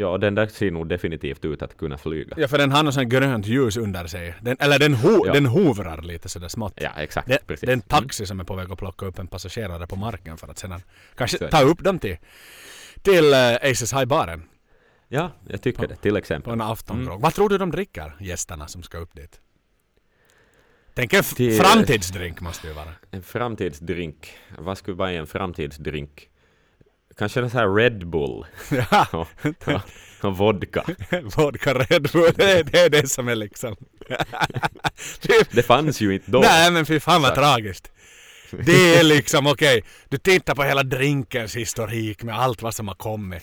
Ja, den där ser nog definitivt ut att kunna flyga. Ja, för den har något sånt grönt ljus under sig. Den, eller den, ho- Ja. den hovrar lite sådär smått. Ja, exakt. Det, precis. en taxi som är på väg att plocka upp en passagerare på marken för att sedan kanske Så ta upp dem till, till uh, Aces High-baren Ja, jag tycker det. Till på exempel. en aftongrogg. Vad tror du de dricker, gästerna som ska upp dit? Tänk en framtidsdrink måste ju vara. En framtidsdrink. Vad skulle vara en framtidsdrink? Kanske en sån här Red Bull ja, ja, och vodka. vodka Red Bull, det är, det är det som är liksom... Det fanns ju inte då. Nej men fy fan vad Exakt. tragiskt. Det är liksom okej, du tittar på hela drinkens historik med allt vad som har kommit.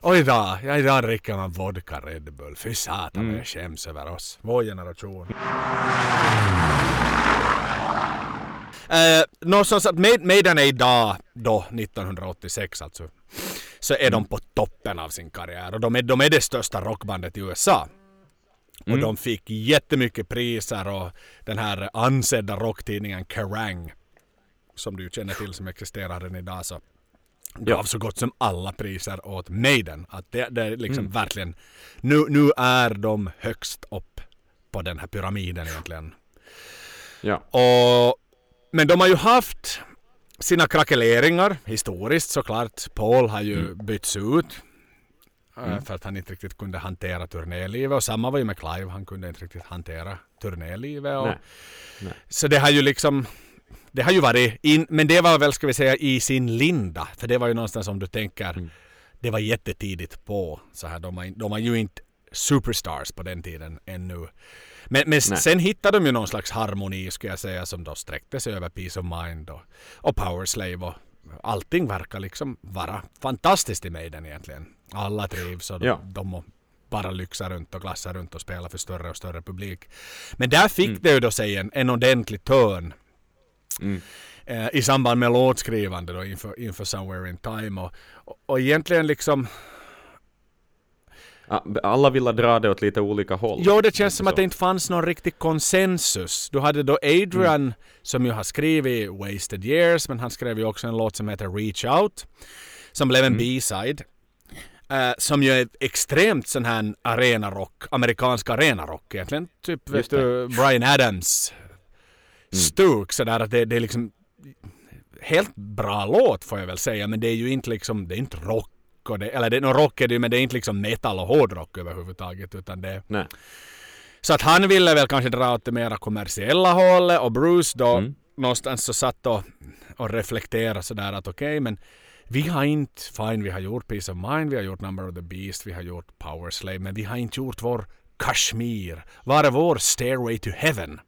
Och idag, ja idag dricker man vodka Red Bull. Fy satan vad jag skäms över oss. Vår generation. Uh, Nå som sagt, Maid- Maiden är idag, då 1986 alltså, så är de på toppen av sin karriär och de är, de är det största rockbandet i USA. Och de fick jättemycket priser och den här ansedda rocktidningen Kerrang! Som du känner till som existerar än idag så gav så gott som alla priser åt Maiden. Att det, det är liksom verkligen, nu, nu är de högst upp på den här pyramiden egentligen. Ja. Och, men de har ju haft sina krackeleringar historiskt såklart. Paul har ju bytts ut. eh, För att han inte riktigt kunde hantera turnélivet. Och samma var ju med Clive. Han kunde inte riktigt hantera turnélivet. Och, Nej. Nej. Så det har ju liksom det har ju varit in, men det var väl ska vi säga i sin linda. För det var ju någonstans om du tänker det var jättetidigt på så här. De var, de var ju inte superstars på den tiden ännu. Men, men sen hittade de ju någon slags harmoni skulle jag säga som då sträckte sig över Peace of Mind och, och Power Slave och allting verkar liksom vara fantastiskt i Maiden egentligen. Alla trivs och Ja. de må bara lyxa runt och glassa runt och spela för större och större publik. Men där fick det ju då sig en, en ordentlig törn eh, i samband med låtskrivande då inför, inför Somewhere in Time och, och, och egentligen liksom Alla ville dra det åt lite olika håll. Jo, det känns som Så. att det inte fanns någon riktig konsensus. Du hade då Adrian som ju har skrivit Wasted Years, men han skrev ju också en låt som heter Reach Out, som blev en B-side. eh, som ju är extremt sån här arenarock, amerikansk arenarock egentligen. Typ vet du, Brian Adams stuk sådär att det, det är liksom helt bra låt får jag väl säga, men det är ju inte liksom, det är inte rock och det, eller det, no, rock är det men det är inte liksom metal och hårdrock överhuvudtaget utan det Nej. så att han ville väl kanske dra åt det mera kommersiella hållet och Bruce då någonstans så satt och, och reflekterade sådär att okej men vi har inte, fine vi har gjort Peace of Mind, vi har gjort Number of the Beast, vi har gjort Power Slave men vi har inte gjort vår Kashmir. Var är vår Stairway to Heaven?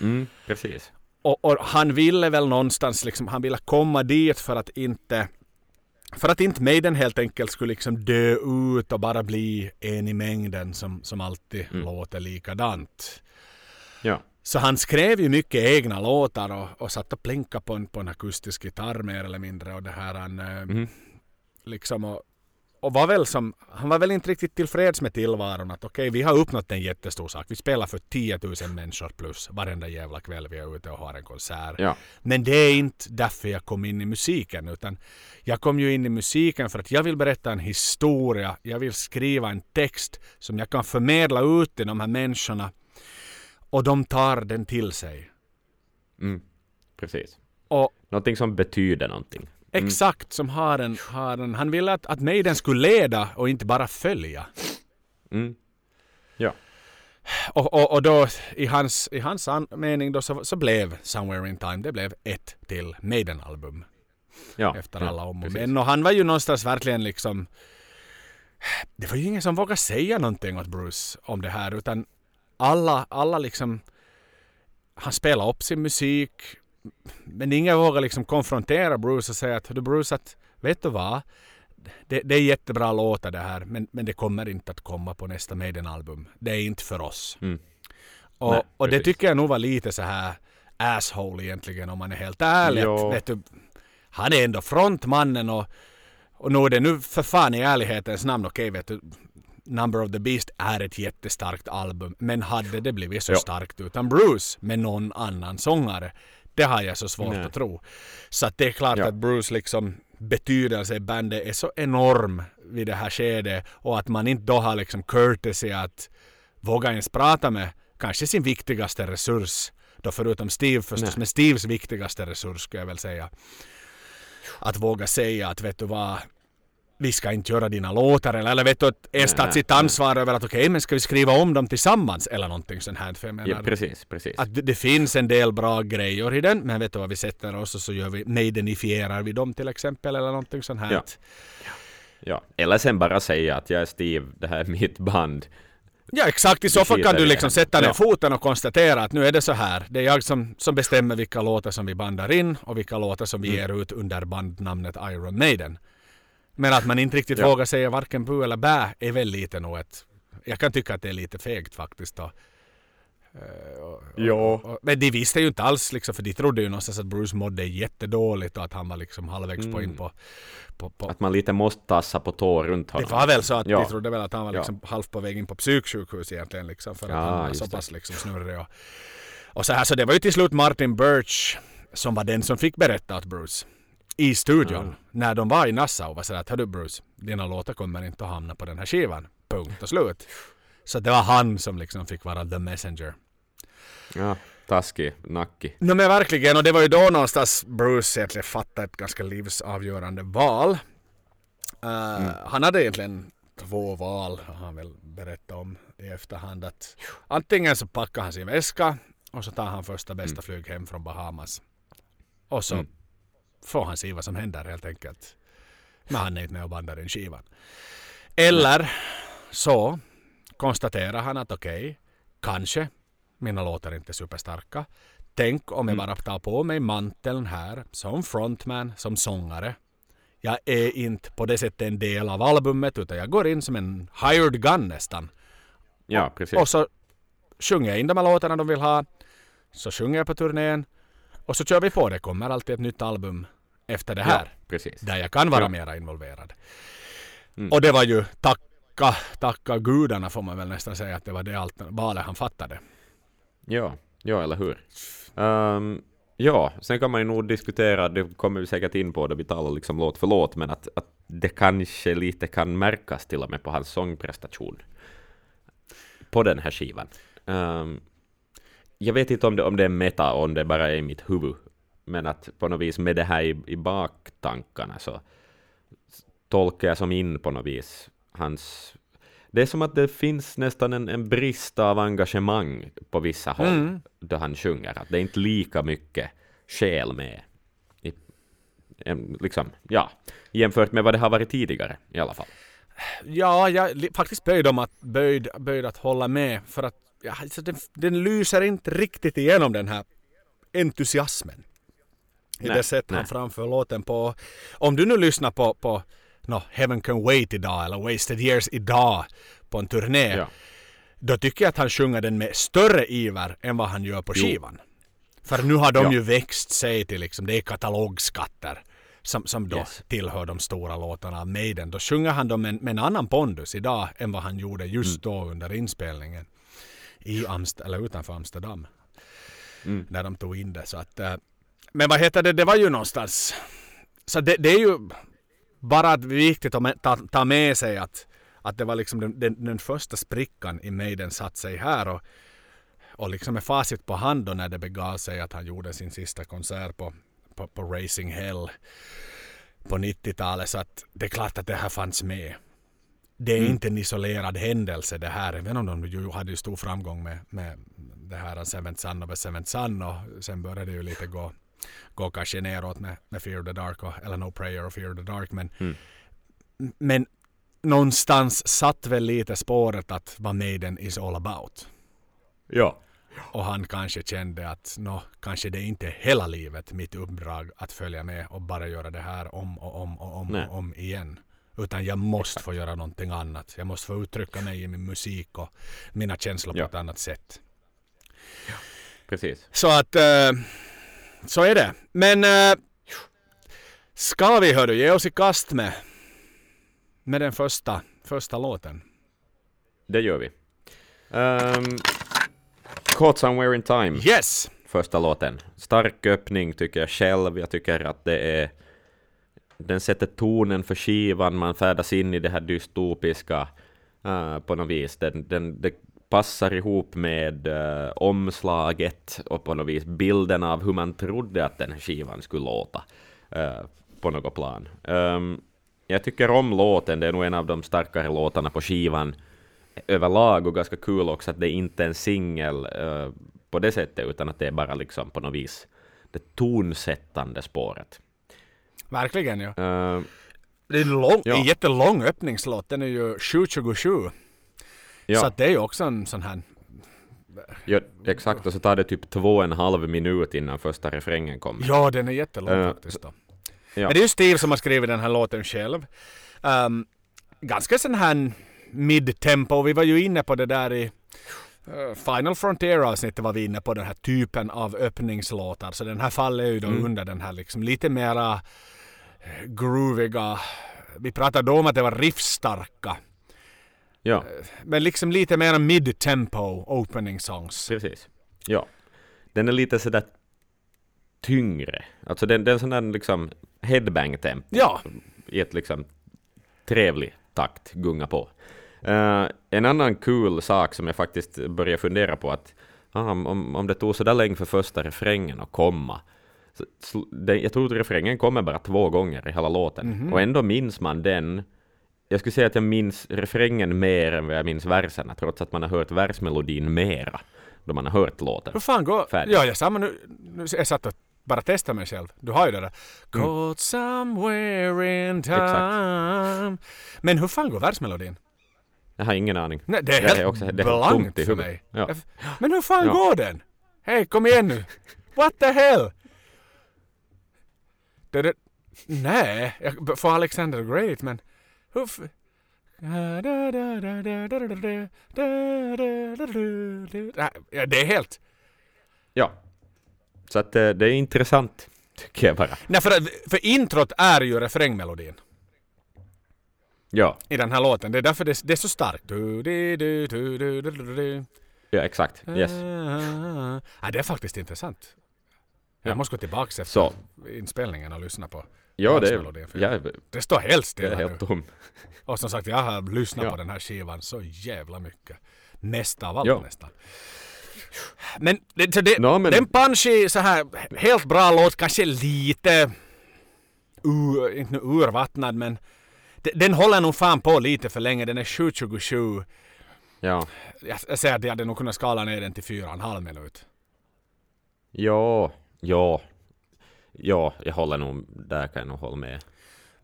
Mm, precis. Och, och han ville väl någonstans liksom, han ville komma dit för att inte för att inte Maiden helt enkelt skulle liksom dö ut och bara bli en i mängden som, som alltid låter likadant. Ja. Så han skrev ju mycket egna låtar och, och satt och plinka på en, på en akustisk gitarr mer eller mindre och det här han eh, liksom och, och var väl som, han var väl inte riktigt tillfreds med tillvaron att okej vi har uppnått en jättestor sak. Vi spelar för 10 000 människor plus varenda jävla kväll vi är ute och har en konsert. Ja. Men det är inte därför jag kom in i musiken utan jag kom ju in i musiken för att jag vill berätta en historia. Jag vill skriva en text som jag kan förmedla ut till de här människorna och de tar den till sig. Mm, precis. Och Någonting som betyder någonting. Exakt som har en, har en han ville att, att Maiden skulle leda och inte bara följa. Mm. Ja. Och, och, och då i hans, i hans an- mening då så, så blev Somewhere in Time, det blev ett till Maiden-album. ja. efter alla om och men. Och han var ju någonstans verkligen liksom... Det var ju ingen som vågade säga någonting åt Bruce om det här utan alla, alla liksom... Han spelade upp sin musik men ingen vågade liksom konfrontera Bruce och säga att du Bruce att vet du vad? Det, det är jättebra låtar det här men, men det kommer inte att komma på nästa Maiden-album. Det är inte för oss. Mm. Och, Nej, och det tycker jag nog var lite så här asshole egentligen om man är helt ärlig. Att, vet du, han är ändå frontmannen och, och nu är det nu för fan i ärlighetens namn okej vet du. Number of the Beast är ett jättestarkt album. Men hade det blivit så Ja. starkt utan Bruce med någon annan sångare? Det har jag så svårt Nej. att tro. Så att det är klart Ja. att Bruce liksom betydelse i bandet är så enorm vid det här skedet och att man inte då har liksom courtesy att våga ens prata med kanske sin viktigaste resurs. Då förutom Steve förstås, Nej. men Steves viktigaste resurs skulle jag väl säga. Att våga säga att vet du vad, vi ska inte göra dina låtar eller, eller vet du att Nej, ta sitt ansvar över att okej men ska vi skriva om dem tillsammans eller någonting sånt här. För jag menar, Ja, precis, precis. att det, det finns en del bra grejer i den men vet du vad vi sätter oss och så gör vi maidenifierar vi dem till exempel eller någonting sånt här. Ja. Ja. Eller sen bara säga att jag är Steve, det här är mitt band. Ja exakt, i så fall kan du liksom sätta ner foten och konstatera att nu är det så här. Det är jag som, som bestämmer vilka låtar som vi bandar in och vilka låtar som vi Mm. ger ut under bandnamnet Iron Maiden. Men att man inte riktigt Ja. vågar säga varken bu eller bä är väl lite nog ett... Jag kan tycka att det är lite fegt faktiskt då. Eh, och- Ja. och- Men de visste ju inte alls liksom, för de trodde ju någonstans att Bruce mådde jättedåligt och att han var liksom halvvägs på in på... på, på Att man lite måste tassa på tå runt det honom. var väl så att Ja. de trodde väl att han var Ja. liksom halvt på väg in på psyksjukhus egentligen liksom för att Ja, han var så det. pass liksom snurrig och, och så här så det var ju till slut Martin Birch som var den som fick berätta åt Bruce i studion när de var i Nassau och var sådär att hördu Bruce dina låtar kommer inte att hamna på den här skivan. Punkt och slut. Så det var han som liksom fick vara the messenger. Ja, taskig, nackig. No, men verkligen, och det var ju då någonstans Bruce egentligen fattade ett ganska livsavgörande val. Uh, Han hade egentligen två val, har han väl berättat om i efterhand. Att antingen så packar han sin väska och så tar han första bästa flyg hem från Bahamas. Och så Mm. Får han se vad som händer helt enkelt. Men han är inte med och bandar in skivan. Eller så konstaterar han att okej, kanske mina låtar är inte superstarka. Tänk om jag bara tar på mig manteln här som frontman, som sångare. Jag är inte på det sättet en del av albumet utan jag går in som en hired gun nästan. Ja, precis. Och så sjunger jag in de här låtarna de vill ha. Så sjunger jag på turnén. Och så kör vi på. Det kommer alltid ett nytt album efter det här. Ja, precis. Där jag kan vara Ja. mera involverad. Mm. Och det var ju tacka, tacka gudarna får man väl nästan säga att det var det allt, valet han fattade. Ja, ja eller hur. Ehm, ja, sen kan man ju nog diskutera, det kommer vi säkert in på då vi talar liksom låt för låt, men att, att det kanske lite kan märkas till och med på hans sångprestation på den här skivan. Ehm, jag vet inte om det, om det är meta, om det bara är i mitt huvud, men att på något vis med det här i, i baktankarna så tolkar jag som in på något vis hans det är som att det finns nästan en, en brist av engagemang på vissa håll Mm. då han sjunger. Att det är inte lika mycket själ med. I, liksom, ja, jämfört med vad det har varit tidigare i alla fall. Ja, jag är faktiskt böjd om att, böjd, böjd att hålla med för att ja, alltså den, den lyser inte riktigt igenom den här entusiasmen. I Nej, det sätt han nej. framför låten på. Om du nu lyssnar på, på no, Heaven Can Wait idag eller Wasted Years idag på en turné. Ja. Då tycker jag att han sjunger den med större iver än vad han gör på Jo. skivan. För nu har de Ja. ju växt sig till liksom, det är katalogskatter som, som då Yes. tillhör de stora låtarna av Maiden. Då sjunger han dem med, med en annan pondus idag än vad han gjorde just Mm. då under inspelningen. I Amst- eller utanför Amsterdam. Mm. När de tog in det. Så att, eh, men vad heter det, det var ju någonstans. Så det, det är ju bara viktigt att ta, ta med sig att, att det var liksom den, den, den första sprickan i Maiden satt sig här. Och, och liksom med facit på hand då när det begav sig att han gjorde sin sista konsert på, på, på Racing Hell på 90-talet. Så att det är klart att det här fanns med. Det är inte en isolerad händelse det här. Även om de ju hade ju stor framgång med, med det här Seventh Son of a Seventh Son och sen började det ju lite gå, gå kanske neråt med, med Fear the Dark och, eller No Prayer och Fear the Dark. Men, Mm. men någonstans satt väl lite spåret att vad Maiden is all about. Ja. Och han kanske kände att nå, kanske det är inte hela livet mitt uppdrag att följa med och bara göra det här om och om och om Nej. och om igen. Utan jag måste få göra någonting annat. Jag måste få uttrycka mig i min musik och mina känslor på Ja. ett annat sätt. Precis. Så att eh, så är det. Men eh, ska vi hördu ge oss i kast med med den första, första låten? det gör vi. Um, Caught Somewhere in Time, Yes! första låten. Stark öppning tycker jag själv. Jag tycker att det är... Den sätter tonen för skivan, man färdas in i det här dystopiska uh, på något vis. Den, den, det passar ihop med uh, omslaget och på något vis bilden av hur man trodde att den här skivan skulle låta uh, på något plan. Um, jag tycker om låten, det är nog en av de starkare låtarna på skivan överlag och ganska kul också att det inte är en singel uh, på det sättet utan att det är bara liksom på något vis det tonsättande spåret. Verkligen ja. Uh, Det är lång, Ja. en jättelång öppningslåt. Den är ju 7.27. ja, Så att det är ju också en sån här... ja, exakt, och så tar det typ två och en halv minut innan första refrängen kommer. Ja, den är jättelång Eh, faktiskt då. ja. Men det är ju Steve som har skrivit den här låten själv. Um, ganska sån här mid-tempo. Vi var ju inne på det där i eh, Final Frontier-avsnittet var vi inne på den här typen av öppningslåtar. Så den här faller ju då Mm. under den här liksom lite mera eh, grooviga. Vi pratade då om att det var riffstarka. Ja, Men liksom lite mera mid-tempo opening songs. precis. Ja. Den är lite sådär tyngre. Alltså den, den sån där liksom headbang-tempo. Ja, i ett liksom trevlig takt gunga på. Eh, en annan kul sak som jag faktiskt börjar fundera på att ah, om, om det tog så där länge för första refrängen att komma. Så, det, jag tror att refrängen kommer bara två gånger i hela låten. Och ändå minns man den. Jag skulle säga att jag minns refrängen mer än vad jag minns verserna, trots att man har hört versmelodin mera då man har hört låten. hur fan går... Färdig. Ja, jag samma nu. nu jag satt och bara testade mig själv. Du har ju det där. Caught somewhere in time. Men hur fan går versmelodin? Jag har ingen aning. Nej, det är helt är också- det är blankt för mig. Ja. Men hur fan Ja. går den? Hej, kom igen nu. What the hell? Det, det, nej, jag får Alexander Great, men hur... f- Ja, det är helt... Ja. Så att eh, det är intressant, tycker jag bara. Nej, för, för introt är ju refrängmelodin Ja, i den här låten. Det är därför det, det är så starkt. Ja exakt. Yes. Ja, det är faktiskt intressant. Jag Ja. måste gå tillbaka efter Så. inspelningen och lyssna på Ja, det, för ja, Det står helt det stilla är nu. helt tom. Och som sagt, jag har lyssnat Ja. på den här skivan så jävla mycket. Mest av allt Ja. nästan. Men, det, det, Nå, men- den punchy så här helt bra låt, kanske lite ur, inte nu urvattnad men de- den håller nog fan på lite för länge. Den är 7.27. Ja. Jag, jag säger att jag hade nog kunnat skala ner den till 4,5 minut. Ja, ja. Ja, jag håller nog, där kan jag nog hålla med.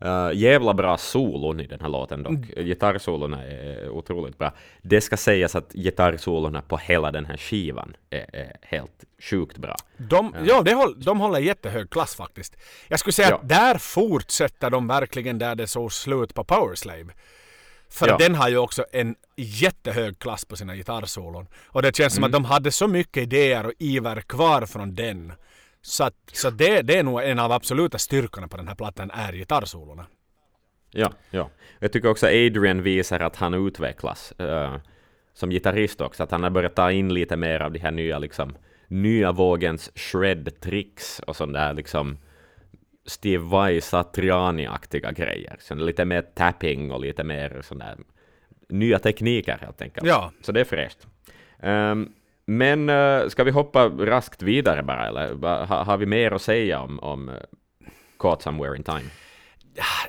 Uh, jävla bra solon i den här låten dock. Gitarrsolorna är otroligt bra. Det ska sägas att gitarrsolorna på hela den här skivan är, är helt sjukt bra. De, ja. de, håll, de håller jättehög klass faktiskt. Jag skulle säga Ja. att där fortsätter de verkligen där det såg slut på Powerslave. För Ja. den har ju också en jättehög klass på sina gitarrsolon. Och det känns som att Mm. de hade så mycket idéer och iver kvar från den. Så, att, så det, det är nog en av absoluta styrkorna på den här plattan är gitarrsolorna. Ja, ja. Jag tycker också Adrian visar att han utvecklas eh, som gitarrist också, att han har börjat ta in lite mer av de här nya, liksom, nya vågens shred-tricks och sånt där liksom Steve Vai Satriani-aktiga grejer. Så lite mer tapping och lite mer sån där nya tekniker helt enkelt. Ja. Så det är fräscht. Ehm, men uh, ska vi hoppa raskt vidare bara, eller ha, har vi mer att säga om, om uh, Caught Somewhere in Time?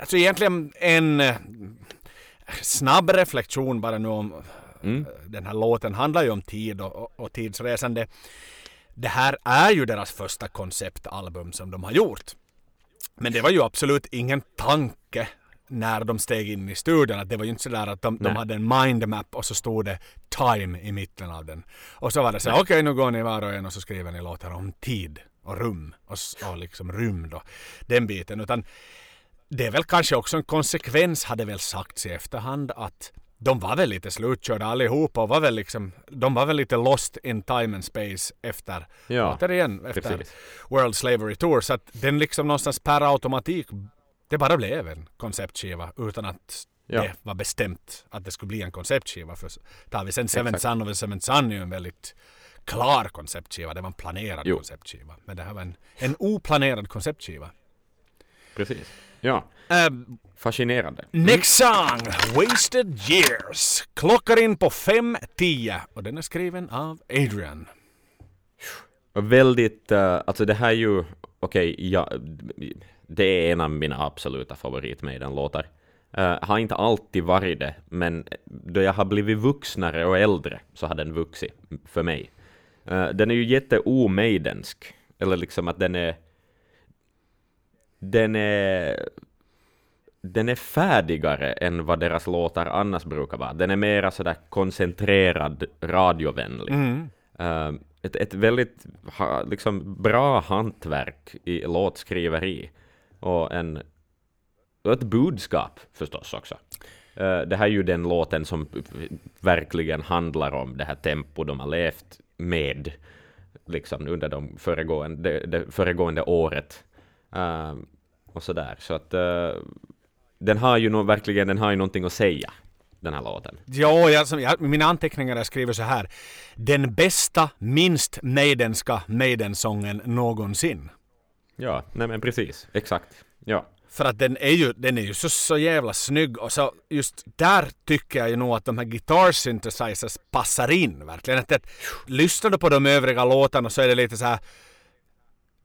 Alltså egentligen en eh, snabb reflektion bara nu om Mm. den här låten handlar ju om tid och, och tidsresande. Det här är ju deras första konceptalbum som de har gjort. Men det var ju absolut ingen tanke när de steg in i studion. Att det var ju inte sådär att de, de hade en mindmap och så stod det time i mitten av den. Och så var det så okej nu går ni var och en och så skriver ni låtar om tid och rum och, och liksom rymd och den biten. Utan det är väl kanske också en konsekvens hade väl sagts i efterhand att de var väl lite slutkörda allihopa och var väl liksom, de var väl lite lost in time and space efter, Ja, återigen, efter precis. World Slavery Tour. Så att den liksom någonstans per automatik, det bara blev en konceptskiva utan att Ja. det var bestämt att det skulle bli en konceptskiva. För tar vi sen Seven Exakt. Sun och Seven Sun är ju en väldigt klar konceptskiva. Det var en planerad Jo. konceptskiva. Men det här var en, en oplanerad konceptskiva. Precis. Ja, Um, fascinerande. Next song, Wasted Years. Klockar in på 5.10 och den är skriven av Adrian. Väldigt, uh, alltså det här är ju, okej, ja, det är en av mina absoluta favoritmaiden-låtar. Uh, har inte alltid varit det, men då jag har blivit vuxnare och äldre så har den vuxit för mig. Uh, den är ju jätte-omaidensk, eller liksom att den är... Den är... Den är färdigare än vad deras låtar annars brukar vara. Den är mera sådär koncentrerad, radiovänlig. Eh, ett, ett väldigt ha, liksom, bra hantverk i låtskriveri. Och, en, och ett budskap förstås också. Eh, det här är ju den låten som verkligen handlar om det här tempo de har levt med liksom under de föregående, det, det föregående året. Uh, och sådär. Så att uh, den har ju no, verkligen den har ju någonting att säga, den här låten. Ja, jag, som, jag, mina anteckningar jag skriver så här. Den bästa, minst maidenska maidensången någonsin. Ja, nej men precis, exakt. Ja. För att den är ju, den är ju så, så jävla snygg och så just där tycker jag ju nog att de här guitar synthesizers passar in verkligen. Att, att, lyssnar du på de övriga låtarna så är det lite så här.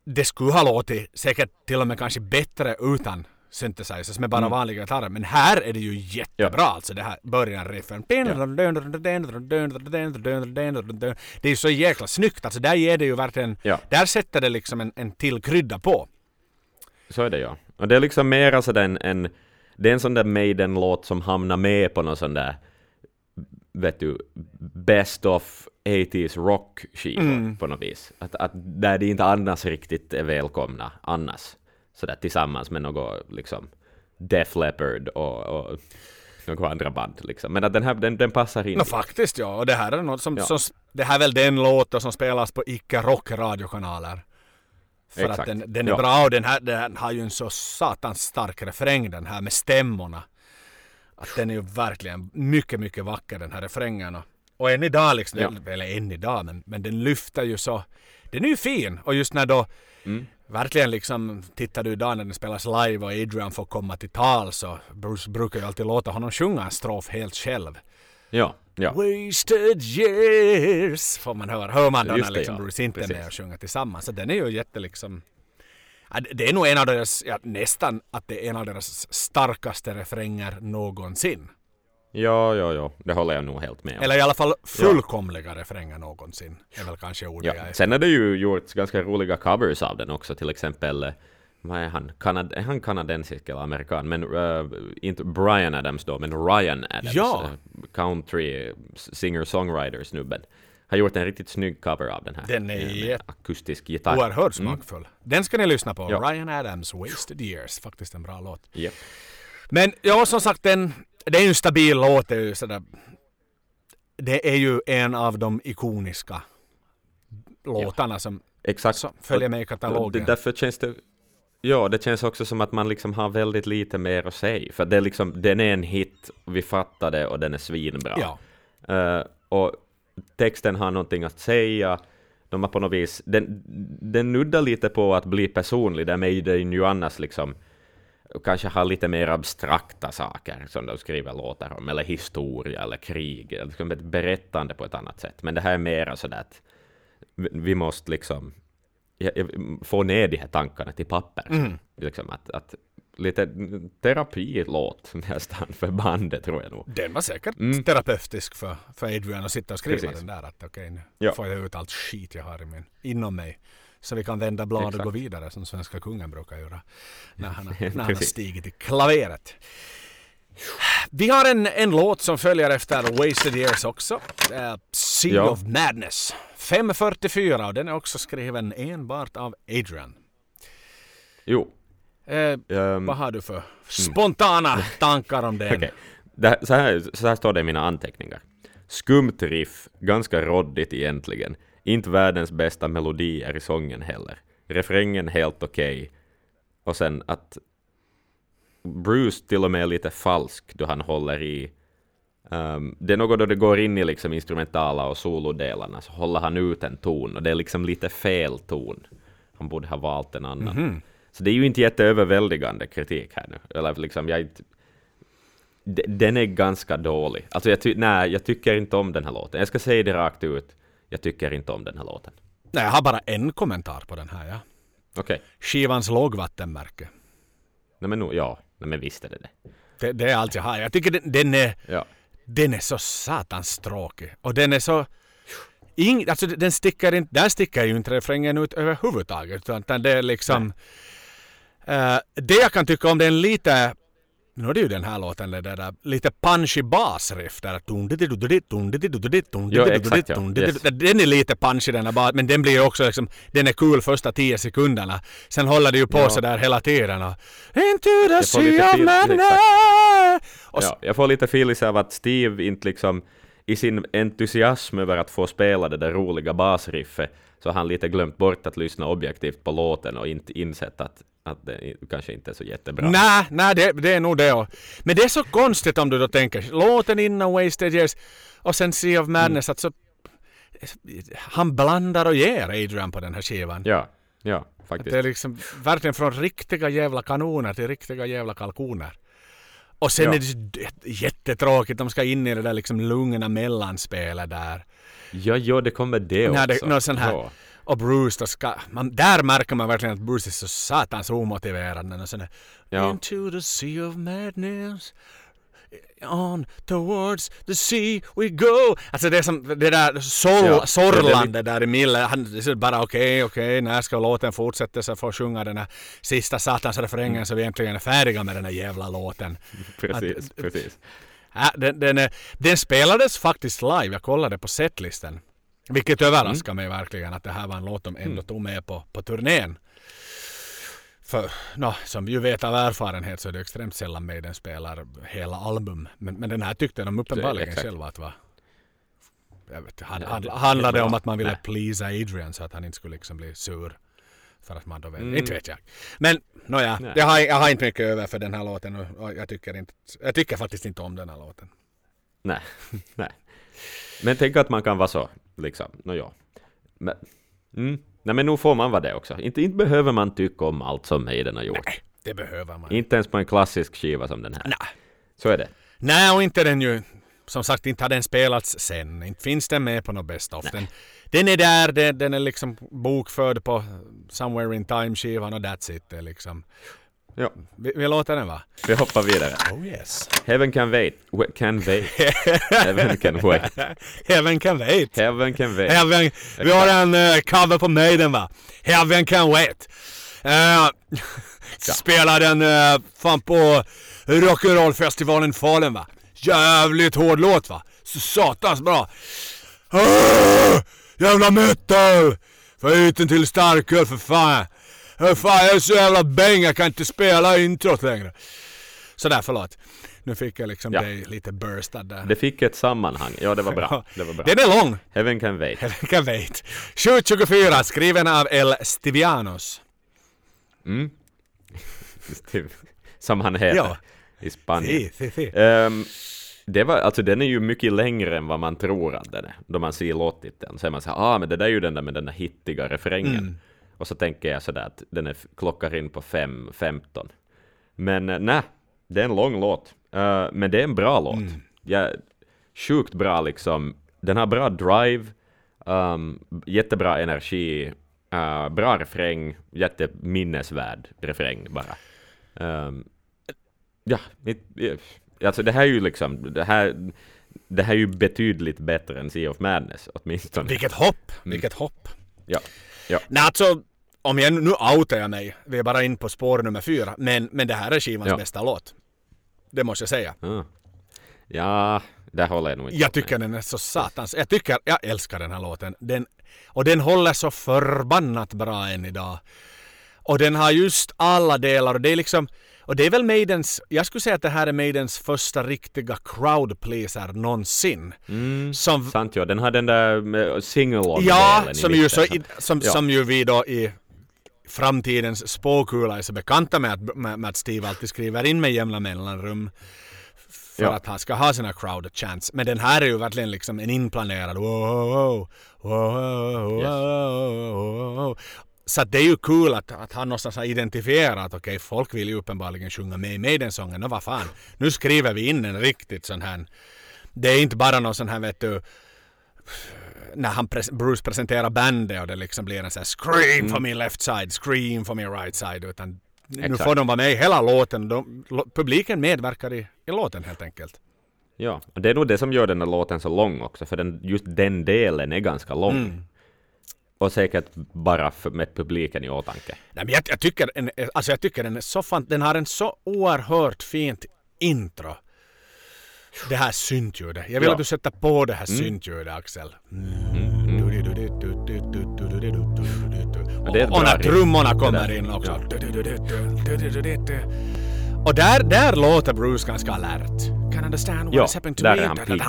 Det skulle ha låtit säkert till och med kanske bättre utan synthesizers med bara vanliga gitarrer. Men här är det ju jättebra alltså det här början riffen. Det är ju så jäkla snyggt alltså. Där ger det ju verkligen, Ja. där sätter det liksom en, en till krydda på. Så är det ja. Och det är liksom mera sådär en, en det är en sån där Maiden-låt som hamnar med på någon sån där vet du, best of 80s rock skivor på något vis. Att, att där det inte annars riktigt är välkomna annars. Sådär tillsammans med något liksom Def Leppard och, och några andra band liksom. Men att den här, den, den passar in. No, faktiskt ja, och det här är något som, Ja. som det här är väl den låten som spelas på icke-rock radiokanaler. För att Exakt. den, den är Ja. bra och den här den har ju en så satans stark refräng den här med stämmorna. Att den är ju verkligen mycket, mycket vacker den här refrängen. Och, och än idag liksom, Ja. eller än idag, men, men den lyfter ju så. Den är ju fin och just när då Mm. Verkligen liksom, tittar du idag när den spelas live och Adrian får komma till tal så Bruce brukar ju alltid låta honom sjunga en strof helt själv. Ja, ja. Wasted years får man höra. Hör man då Just när det, liksom ja. Bruce inte är med och sjunger tillsammans. Så den är ju jätte liksom... Det är nog en av deras, ja, nästan att det är en av deras starkaste refränger någonsin. Ja, ja, ja. Det håller jag nog helt med om. Eller i alla fall fullkomliga refränger någonsin. är väl kanske ordet Ja. Sen har det ju gjorts ganska roliga covers av den också, till exempel eh, vad är han? Kanad är han kanadensisk eller amerikan? Men eh, inte Brian Adams då, men Ryan Adams. Ja. eh, country singer-songwriter-snubben. Har gjort en riktigt snygg cover av den här. Den är jätte- akustisk gitarr. Oerhört smakfull. Den ska ni lyssna på. Mm. Ja. Ryan Adams, Wasted years. Faktiskt en bra låt. Japp. Men ja, som sagt, den, det är ju en stabil låt. Det är ju sådär... Det är ju en av de ikoniska låtarna som Exakt. som följer med i katalogen. Det, därför känns det... Ja, det känns också som att man liksom har väldigt lite mer att säga. För det är liksom, den är en hit, vi fattar det och den är svinbra. Ja. Eh, och texten har någonting att säga. De har på något vis, den, den nuddar lite på att bli personlig, där Maiden ju annars liksom kanske har lite mer abstrakta saker som de skriver låtar om, eller historia, eller krig, liksom ett berättande på ett annat sätt. Men det här är mera sådär att vi- måste liksom få ner de här tankarna till papper. Liksom att, att lite terapilåt nästan för bandet tror jag nog. Den var säkert terapeutisk för, för Adrian att sitta och skriva Precis. den där. Att okej, nu Ja. får jag ut allt skit jag har i min, inom mig. Så vi kan vända blad och Exakt. gå vidare som svenska kungen brukar göra. När han, när han stigit i klaveret. Vi har en, en låt som följer efter Wasted Years också. Uh, sea Ja. of Madness. 5.44 och den är också skriven enbart av Adrian. Jo. Eh, ehm, vad har du för spontana tankar om den? Okej. Det Så, här, så här står det i mina anteckningar. Skumt riff, ganska roddigt egentligen. Inte världens bästa melodier i sången heller. Refrängen helt okej. Och sen att... Bruce till och med är lite falsk då han håller i ehm, det är något då det går in i liksom instrumentala och solodelarna, så håller han ut en ton, och det är liksom lite fel ton. Han borde ha valt en annan. Så det är ju inte jätteöverväldigande kritik här nu. Eller liksom, jag, är inte- den är ganska dålig. Alltså jag, ty- nej, jag tycker inte om den här låten. Jag ska säga det rakt ut. Jag tycker inte om den här låten. Nej, jag har bara en kommentar på den här. Ja. Okej. Skivans lågvattenmärke. Nej men, nu, ja. Nej, men visst är det det. Det, det är allt jag har. Jag tycker den, den, är, Ja. den är så satans tråkig. Och den är så... Ing, alltså den sticker inte, där sticker ju inte refrängen ut överhuvudtaget. Utan det är liksom... eh, det jag kan tycka om den lite... Nu är det ju den här låten, det där lite punchy basriff där. Ja, exakt, ja. Yes. Den är lite punchy den bas, men den blir ju också liksom, den är kul första tio sekunderna. Sen håller det ju på Ja. så där hela tiden. Och, Into the sea of! Och ja. Jag får lite feeling av att Steve inte liksom i sin entusiasm över att få spela det där roliga basriffet så har han lite glömt bort att lyssna objektivt på låten och inte insett att, att det kanske inte är så jättebra. Nej, nej det, det är nog det. Och, men det är så konstigt om du då tänker låten innan Wasted Years och sen Sea of Madness. Att så, han blandar och ger Adrian på den här skivan. Ja, ja, faktiskt. Det är liksom verkligen från riktiga jävla kanoner till riktiga jävla kalkoner. Och sen Ja. är det jättetråkigt, de ska in i det där liksom lugna mellanspelet där. Ja, ja, det kommer det När också. det, någon sån här, Ja. Och Bruce då ska, man, där märker man verkligen att Bruce är så satans omotiverad. när där, Ja. Into the sea of madness On towards the sea we go. Alltså det är som det där sorl, Ja, sorlande där i Mille. Han bara okej, okej, när ska låten fortsätta så får sjunga den här sista satans refrängen så vi äntligen är färdiga med den här jävla låten. Precis, precis. Äh, den, den, den spelades faktiskt live, jag kollade på setlisten. Vilket överraskar mig verkligen att det här var en låt de ändå tog med på, på turnén. För nå, som vi ju vet av erfarenhet så är det extremt sällan Maiden spelar hela album. Men, men den här tyckte de uppenbarligen själva att var... Jag vet, hand, hand, handlade om att man ville pleasa Adrian så att han inte skulle liksom bli sur. För att man då vet, inte vet jag. Men nåja, Nej. jag har, jag har inte mycket över för den här låten och, och jag, tycker inte, jag tycker faktiskt inte om den här låten. Nej, nej. Men tänk att man kan vara så, liksom. Nå ja. Men, mm. Nej, men nu får man vara det också. Inte, inte behöver man tycka om allt som Maiden har gjort. Nej, det behöver man. Inte ens på en klassisk skiva som den här. Nej. Så är det. Nej, och inte den ju... Som sagt, inte har den spelats sen. Inte finns den med på något best of. Den, den är där, den, den är liksom bokförd på Somewhere in Time-skivan och that's it. Liksom... Ja, Vi, vi låter den va? vi hoppar vidare. Oh yes. Heaven can wait. Wa- Can wait. Heaven can wait. Heaven can wait. Heaven can wait. Heaven, vi har en uh, cover på Maiden va? Heaven can wait. Uh, spelar den uh, fan på Rock'n'Roll-festivalen i Falun va? Jävligt hård låt va? Så satans bra. Uh, jävla metal! Få ut en till starköl för fan. Uh, fan jag är så jävla bäng jag kan inte spela introt längre. Sådär förlåt. Nu fick jag liksom Ja. dig lite burstad där. Det fick ett sammanhang. Ja, det var bra. Det var bra. Den är lång. Heaven can wait. Heaven can wait. 724 skriven av El Stivianos. Mm. Som han heter Ja. i Spanien. Si, si, si. Ehm, det var, alltså den är ju mycket längre än vad man tror att den är. Då man ser låttiteln så är man så här, ah men det där är ju den där med den där hittiga refrängen. Mm. Och så tänker jag sådär att den är, klockar in på 5.15. Men uh, nej, det är en lång låt. Eh, men det är en bra låt. Mm. Ja, sjukt bra liksom. Den har bra drive, um, jättebra energi, uh, bra refräng, jätteminnesvärd refräng bara. Ehm, ja, it, alltså det här är ju liksom, det här, det här är ju betydligt bättre än Sea of Madness åtminstone. Vilket hopp! Vilket hopp! Ja, ja. Nej alltså, om jag, nu outar jag mig. Vi är bara in på spår nummer fyra. Men, men det här är skivans Ja. bästa låt. Det måste jag säga. Ja, där håller jag nog inte Jag med. tycker den är så satans... Jag tycker... Jag älskar den här låten. Den, och den håller så förbannat bra än idag. Och den har just alla delar och det är liksom... Och det är väl Maidens... Jag skulle säga att det här är Maidens första riktiga crowd pleaser någonsin. Mm, Som... sant ja, den har den där single Ja, som ju, så, i, som, Ja. som ju vi då i framtidens spåkula är så bekanta med att, med, med att Steve alltid skriver in med jämna mellanrum för Ja. att han ska ha sina crowd chants. Men den här är ju verkligen liksom en inplanerad. Så det är ju kul att, att han någonstans har identifierat att okej, folk vill ju uppenbarligen sjunga med i Maiden-sången. Och vad fan, nu skriver vi in en riktigt sån här. Det är inte bara någon sån här vet du när han pres- Bruce presenterar bandet och det liksom blir en sån här scream for me left side, scream for me right side. Utan nu Exakt. får de vara med i hela låten. De, publiken medverkar i, i låten helt enkelt. Ja, och det är nog det som gör den här låten så lång också, för den, just den delen är ganska lång. Mm. Och säkert bara för, med publiken i åtanke. Nej, men jag, jag, tycker, en, alltså jag tycker den är så fan, den har en så oerhört fint intro. Det här syntljudet. Jag vill Ja. att du sätter på det här syntljudet Axel. Och, när trummorna kommer in också. Och där, där låter Bruce ganska alert. Can understand what is happening to me. Där är han pigg.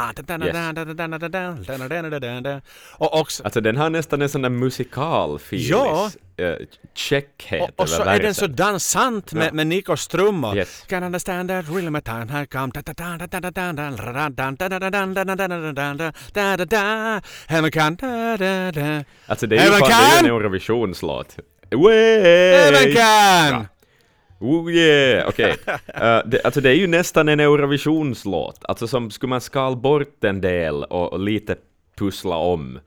Yes. Och också... Alltså den har nästan en sån där musikal-feeling. Ja checkhet Och, och så är den så dansant med, med Nikos trummor. Yes. Can understand that really my time has come. Heaven can... Alltså det är ju fan en Eurovisionslåt. Heaven can! Oh yeah! Okej. Eh, det, alltså det är ju nästan en Eurovisionslåt. Alltså som skulle man skal bort en del och, och lite pussla om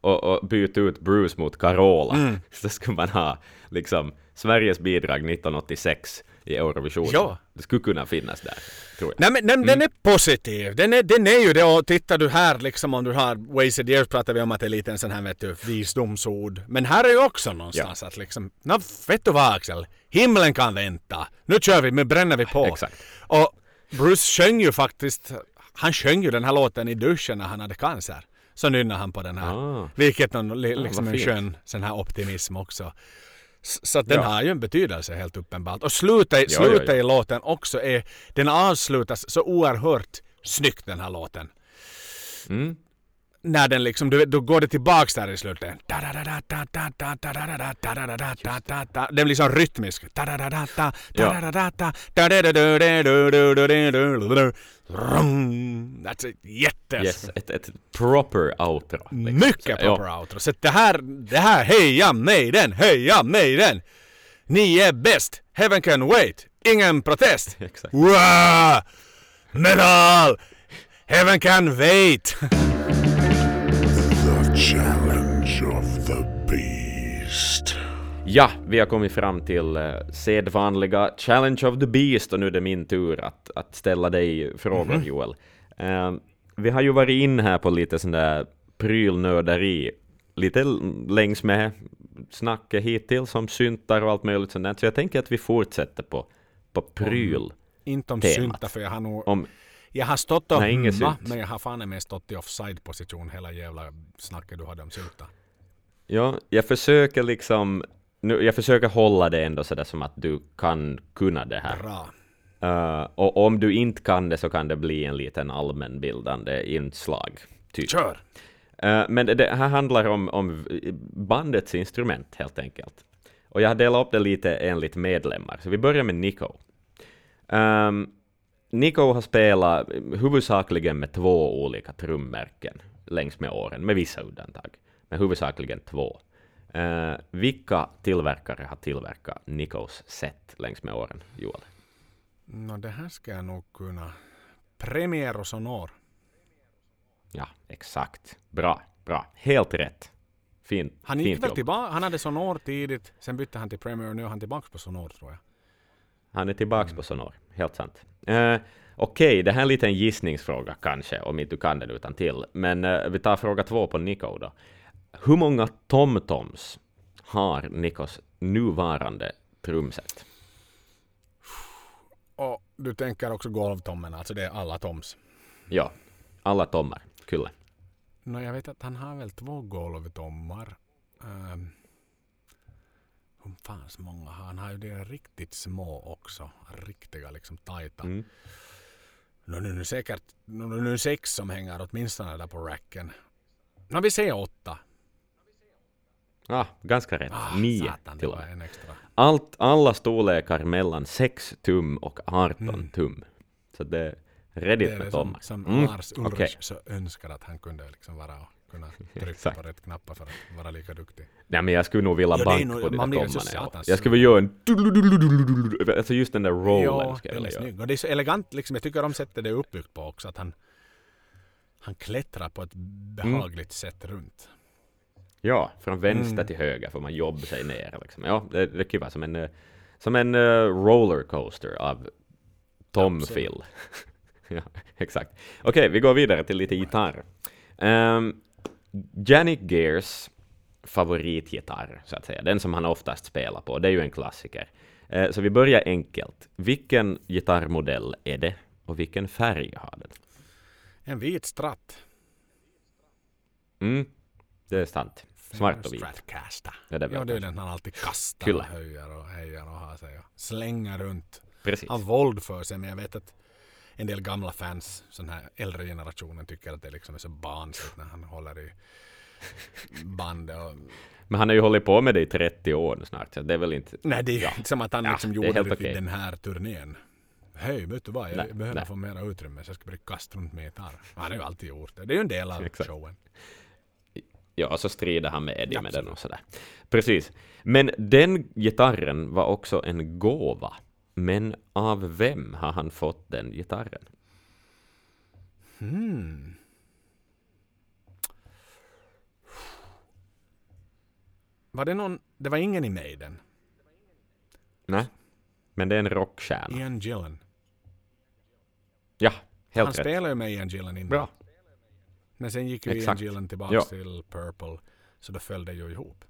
och, och byta ut Bruce mot Carola, Mm. så skulle man ha liksom Sveriges bidrag 1986 i Eurovision. Ja. Det skulle kunna finnas där, tror jag. Nej men den, Mm. den är positiv. Den är, den är ju det och tittar du här liksom om du har Wasted Years pratar vi om att det är lite en sån här vet du visdomsord. Men här är ju också någonstans att liksom, nå vet du vad Axel? Himlen kan vänta. Nu kör vi, nu bränner vi på. Exakt. Och Bruce sjöng ju faktiskt, han sjöng ju den här låten i duschen när han hade cancer. Så nynnade han på den här. Ah. Vilket någon, li- liksom vad en skön sån här optimism också. Så den Ja. har ju en betydelse helt uppenbart. Och slutet, ja, slutet ja. i låten också är, den avslutas så oerhört snyggt den här låten. Mm. När den liksom, du vet, då går det tillbaks där i slutet. Den blir så rytmisk. That's it. Jättes. Yes, ett, ett proper outro. liksom. Mycket Så, ja. proper outro. Så det här, det här, heja Maiden, heja Maiden! Ni är bäst! Heaven can wait! Ingen protest! Exakt. Wow! Metal! Heaven can wait! Challenge of the beast. Ja, vi har kommit fram till uh, sedvanliga Challenge of the Beast och nu är det min tur att, att ställa dig frågor Joel. Eh, vi har ju varit in här på lite sån där prylnörderi, lite längs med snacket hittills om syntar och allt möjligt sånt där, så jag tänker att vi fortsätter på, på pryl. Inte om Temat. synta för jag har nog... Om, Jag har stått och Nej, humma, men jag har fan med stått i offside-position hela jävla snacket du hade om synta. ja, jag försöker liksom, nu, jag försöker hålla det ändå sådär som att du kan kunna det här. Bra. Uh, och om du inte kan det så kan det bli en liten allmänbildande inslag. Typ. Kör! Uh, men det, det här handlar om, om bandets instrument helt enkelt. Och jag har delat upp det lite enligt medlemmar. Så vi börjar med Nico. Um, Nico har spelat huvudsakligen med två olika trummärken längs med åren, med vissa undantag. Men huvudsakligen två. Uh, vilka tillverkare har tillverkat Nikos set längs med åren, Joel? Nå, det här ska jag nog kunna. Premiere och Sonor. Ja, exakt. Bra, bra. Helt rätt. Fin, Han gick fint väl tillbaka, han hade Sonor tidigt, sen bytte han till Premiere och nu är han tillbaka på Sonor tror jag. Han är tillbaks Mm. på Sonor, helt sant. Eh, Okej, det här är en liten gissningsfråga kanske, om inte du kan den utan till. Men eh, vi tar fråga två på Nico då. Hur många tomtoms har Nikos nuvarande trumset? Och du tänker också golvtommen, alltså det är alla toms. Ja, alla tommar. Kulle. Nå, jag vet att han har väl två golvtommar. Um, hur fan så många han? har ju de riktigt små också. Riktiga liksom tajta. Mm. Nu är det säkert nu är det sex som hänger åtminstone där på racken. Nå, vi säger åtta. Ah, ganska rätt. Ah, Nio satan, det till och med. Allt, alla storlekar mellan 6 tum och 18 tum. Så det är Det redigt är med det som, som Mm, Lars Ulrich okej. så önskar att han kunde liksom vara och kunna trycka på rätt knappar för att vara lika duktig. Nej men jag skulle nog vilja Ja, banka nog- på ja. satans Jag skulle vilja göra en... Alltså just den där rollen Ja, skulle jag vilja göra. Och det är så elegant liksom. Jag tycker de sättet det uppbyggt på också. Att han, han klättrar på ett behagligt sätt runt. Ja, från vänster Mm. till höger får man jobba sig ner. Liksom. Ja, det, det kan vara som en, eh, som en uh, rollercoaster av Tom Absolut. Phil. ja, exakt. Okej, vi går vidare till lite gitarr. Um, Janik Gears favoritgitarr, så att säga, den som han oftast spelar på, det är ju en klassiker. Eh, så vi börjar enkelt. Vilken gitarrmodell är det och vilken färg har den? En vit stratt. Mm, det är sant. Svart och vit. Stratcaster. Ja, det Ja, det är den han alltid kastar Kyllä. och höjer och hejar och har sig och slänger runt. Precis. Har våld för sig men jag vet att en del gamla fans, sån här äldre generationen, tycker att det liksom är så barnsligt när han håller i bandet. Och, Men han har ju hållit på med det i 30 år snart, så det är väl inte... nej, det är inte som att han Ja, liksom det är gjorde det okej. vid den här turnén. Hej, vet du vad? Jag Nej, behöver nej. få mera utrymme så jag ska börja kasta runt med gitarr. Han har ju alltid gjort det. Det är ju en del av Exakt. showen. Ja, och så strider han med Eddie Ja, med den och sådär. Precis. Men den gitarren var också en gåva. Men av vem har han fått den gitarren? Hmm. Var det någon? Det var ingen i Maiden. Nej, men det är en rockstjärna. Ian Gillan. Ja, Han helt rätt. spelade ju med Ian Gillan innan. Bra. Men sen gick ju Exakt. Ian Gillan tillbaka Ja. till Purple. Så då föll det ju ihop.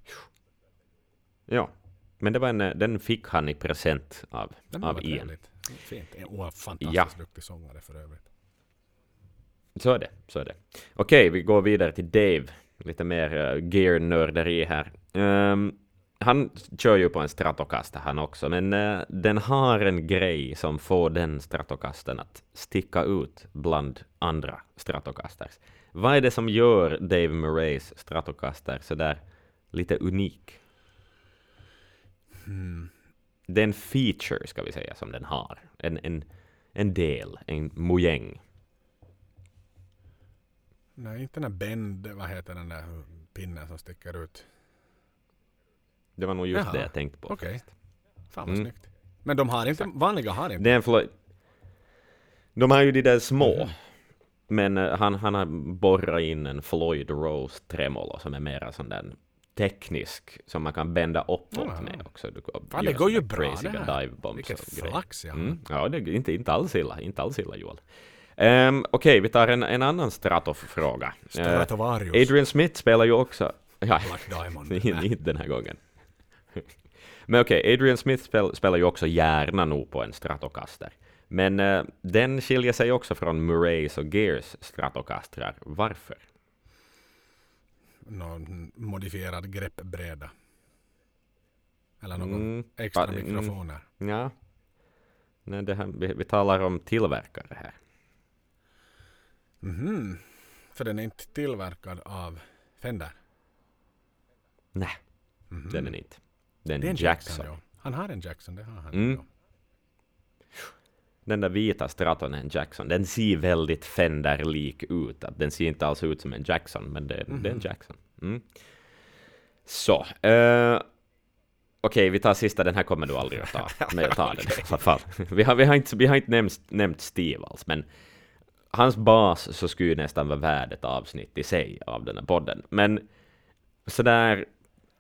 Ja, men det var en, den fick han i present av, av Ian. trevligt. Fint. Oh, fantastiskt Ja. duktig sångare för övrigt. Så är det, så är det. Okej, vi går vidare till Dave. Lite mer uh, gear-nörderi här. Ehm, han kör ju på en Stratocaster han också, men eh, den har en grej som får den Stratocastern att sticka ut bland andra Stratocasters. Vad är det som gör Dave Murrays Stratocaster sådär lite unik? Hmm. Det är en feature, ska vi säga, som den har. En, en, en del, en mojäng. Nej, inte den där bend, vad heter den där pinnen som sticker ut? Det var nog just Jaha, det jag tänkte på. Okej. faktiskt. Fan vad Mm. snyggt. Men de har inte, vanliga har inte. Det är en Floyd. De har ju de där små. Mhm. Men eh, han, han har borrat in en Floyd Rose tremolo som är mera sån där teknisk, som man kan bända uppåt Jaha. med också. Du Fan, det går ju bra det här. dive bombs Vilket flax jag. Mm. Ja, det är inte, inte alls illa, inte alls illa Joel. Um, Okej, vi tar en, en annan Stratoff-fråga. Eh, Stratovarius. Adrian Smith spelar ju också... Ja, Black Diamond. inte den här gången. Men okej, Adrian Smith spel, spelar ju också gärna nog på en Stratocaster. Men eh, den skiljer sig också från Murrays och Gears Stratocastrar. Varför? Någon modifierad greppbräda. Eller någon Mm, extra va- mm. mikrofoner. Ja. Nej, det här, vi, vi talar om tillverkare här. Mhm. För den är inte tillverkad av Fender. Nej, Mhm. den är inte. Den Det är en Jackson. Jackson. ja. Han har en Jackson, det har han. Mm. ja. Den där vita Straton en Jackson. Den ser väldigt Fender-lik ut. Att den ser inte alls ut som en Jackson, men det, det är en Mhm. Jackson. Mm. Så. eh, Okej, vi tar sista. Den här kommer du aldrig att ta. Men jag tar den i alla fall. Vi har, vi har inte, vi har inte nämnt, nämnt Steve alls, men hans bas så skulle ju nästan vara värd ett avsnitt i sig av den här podden. Men sådär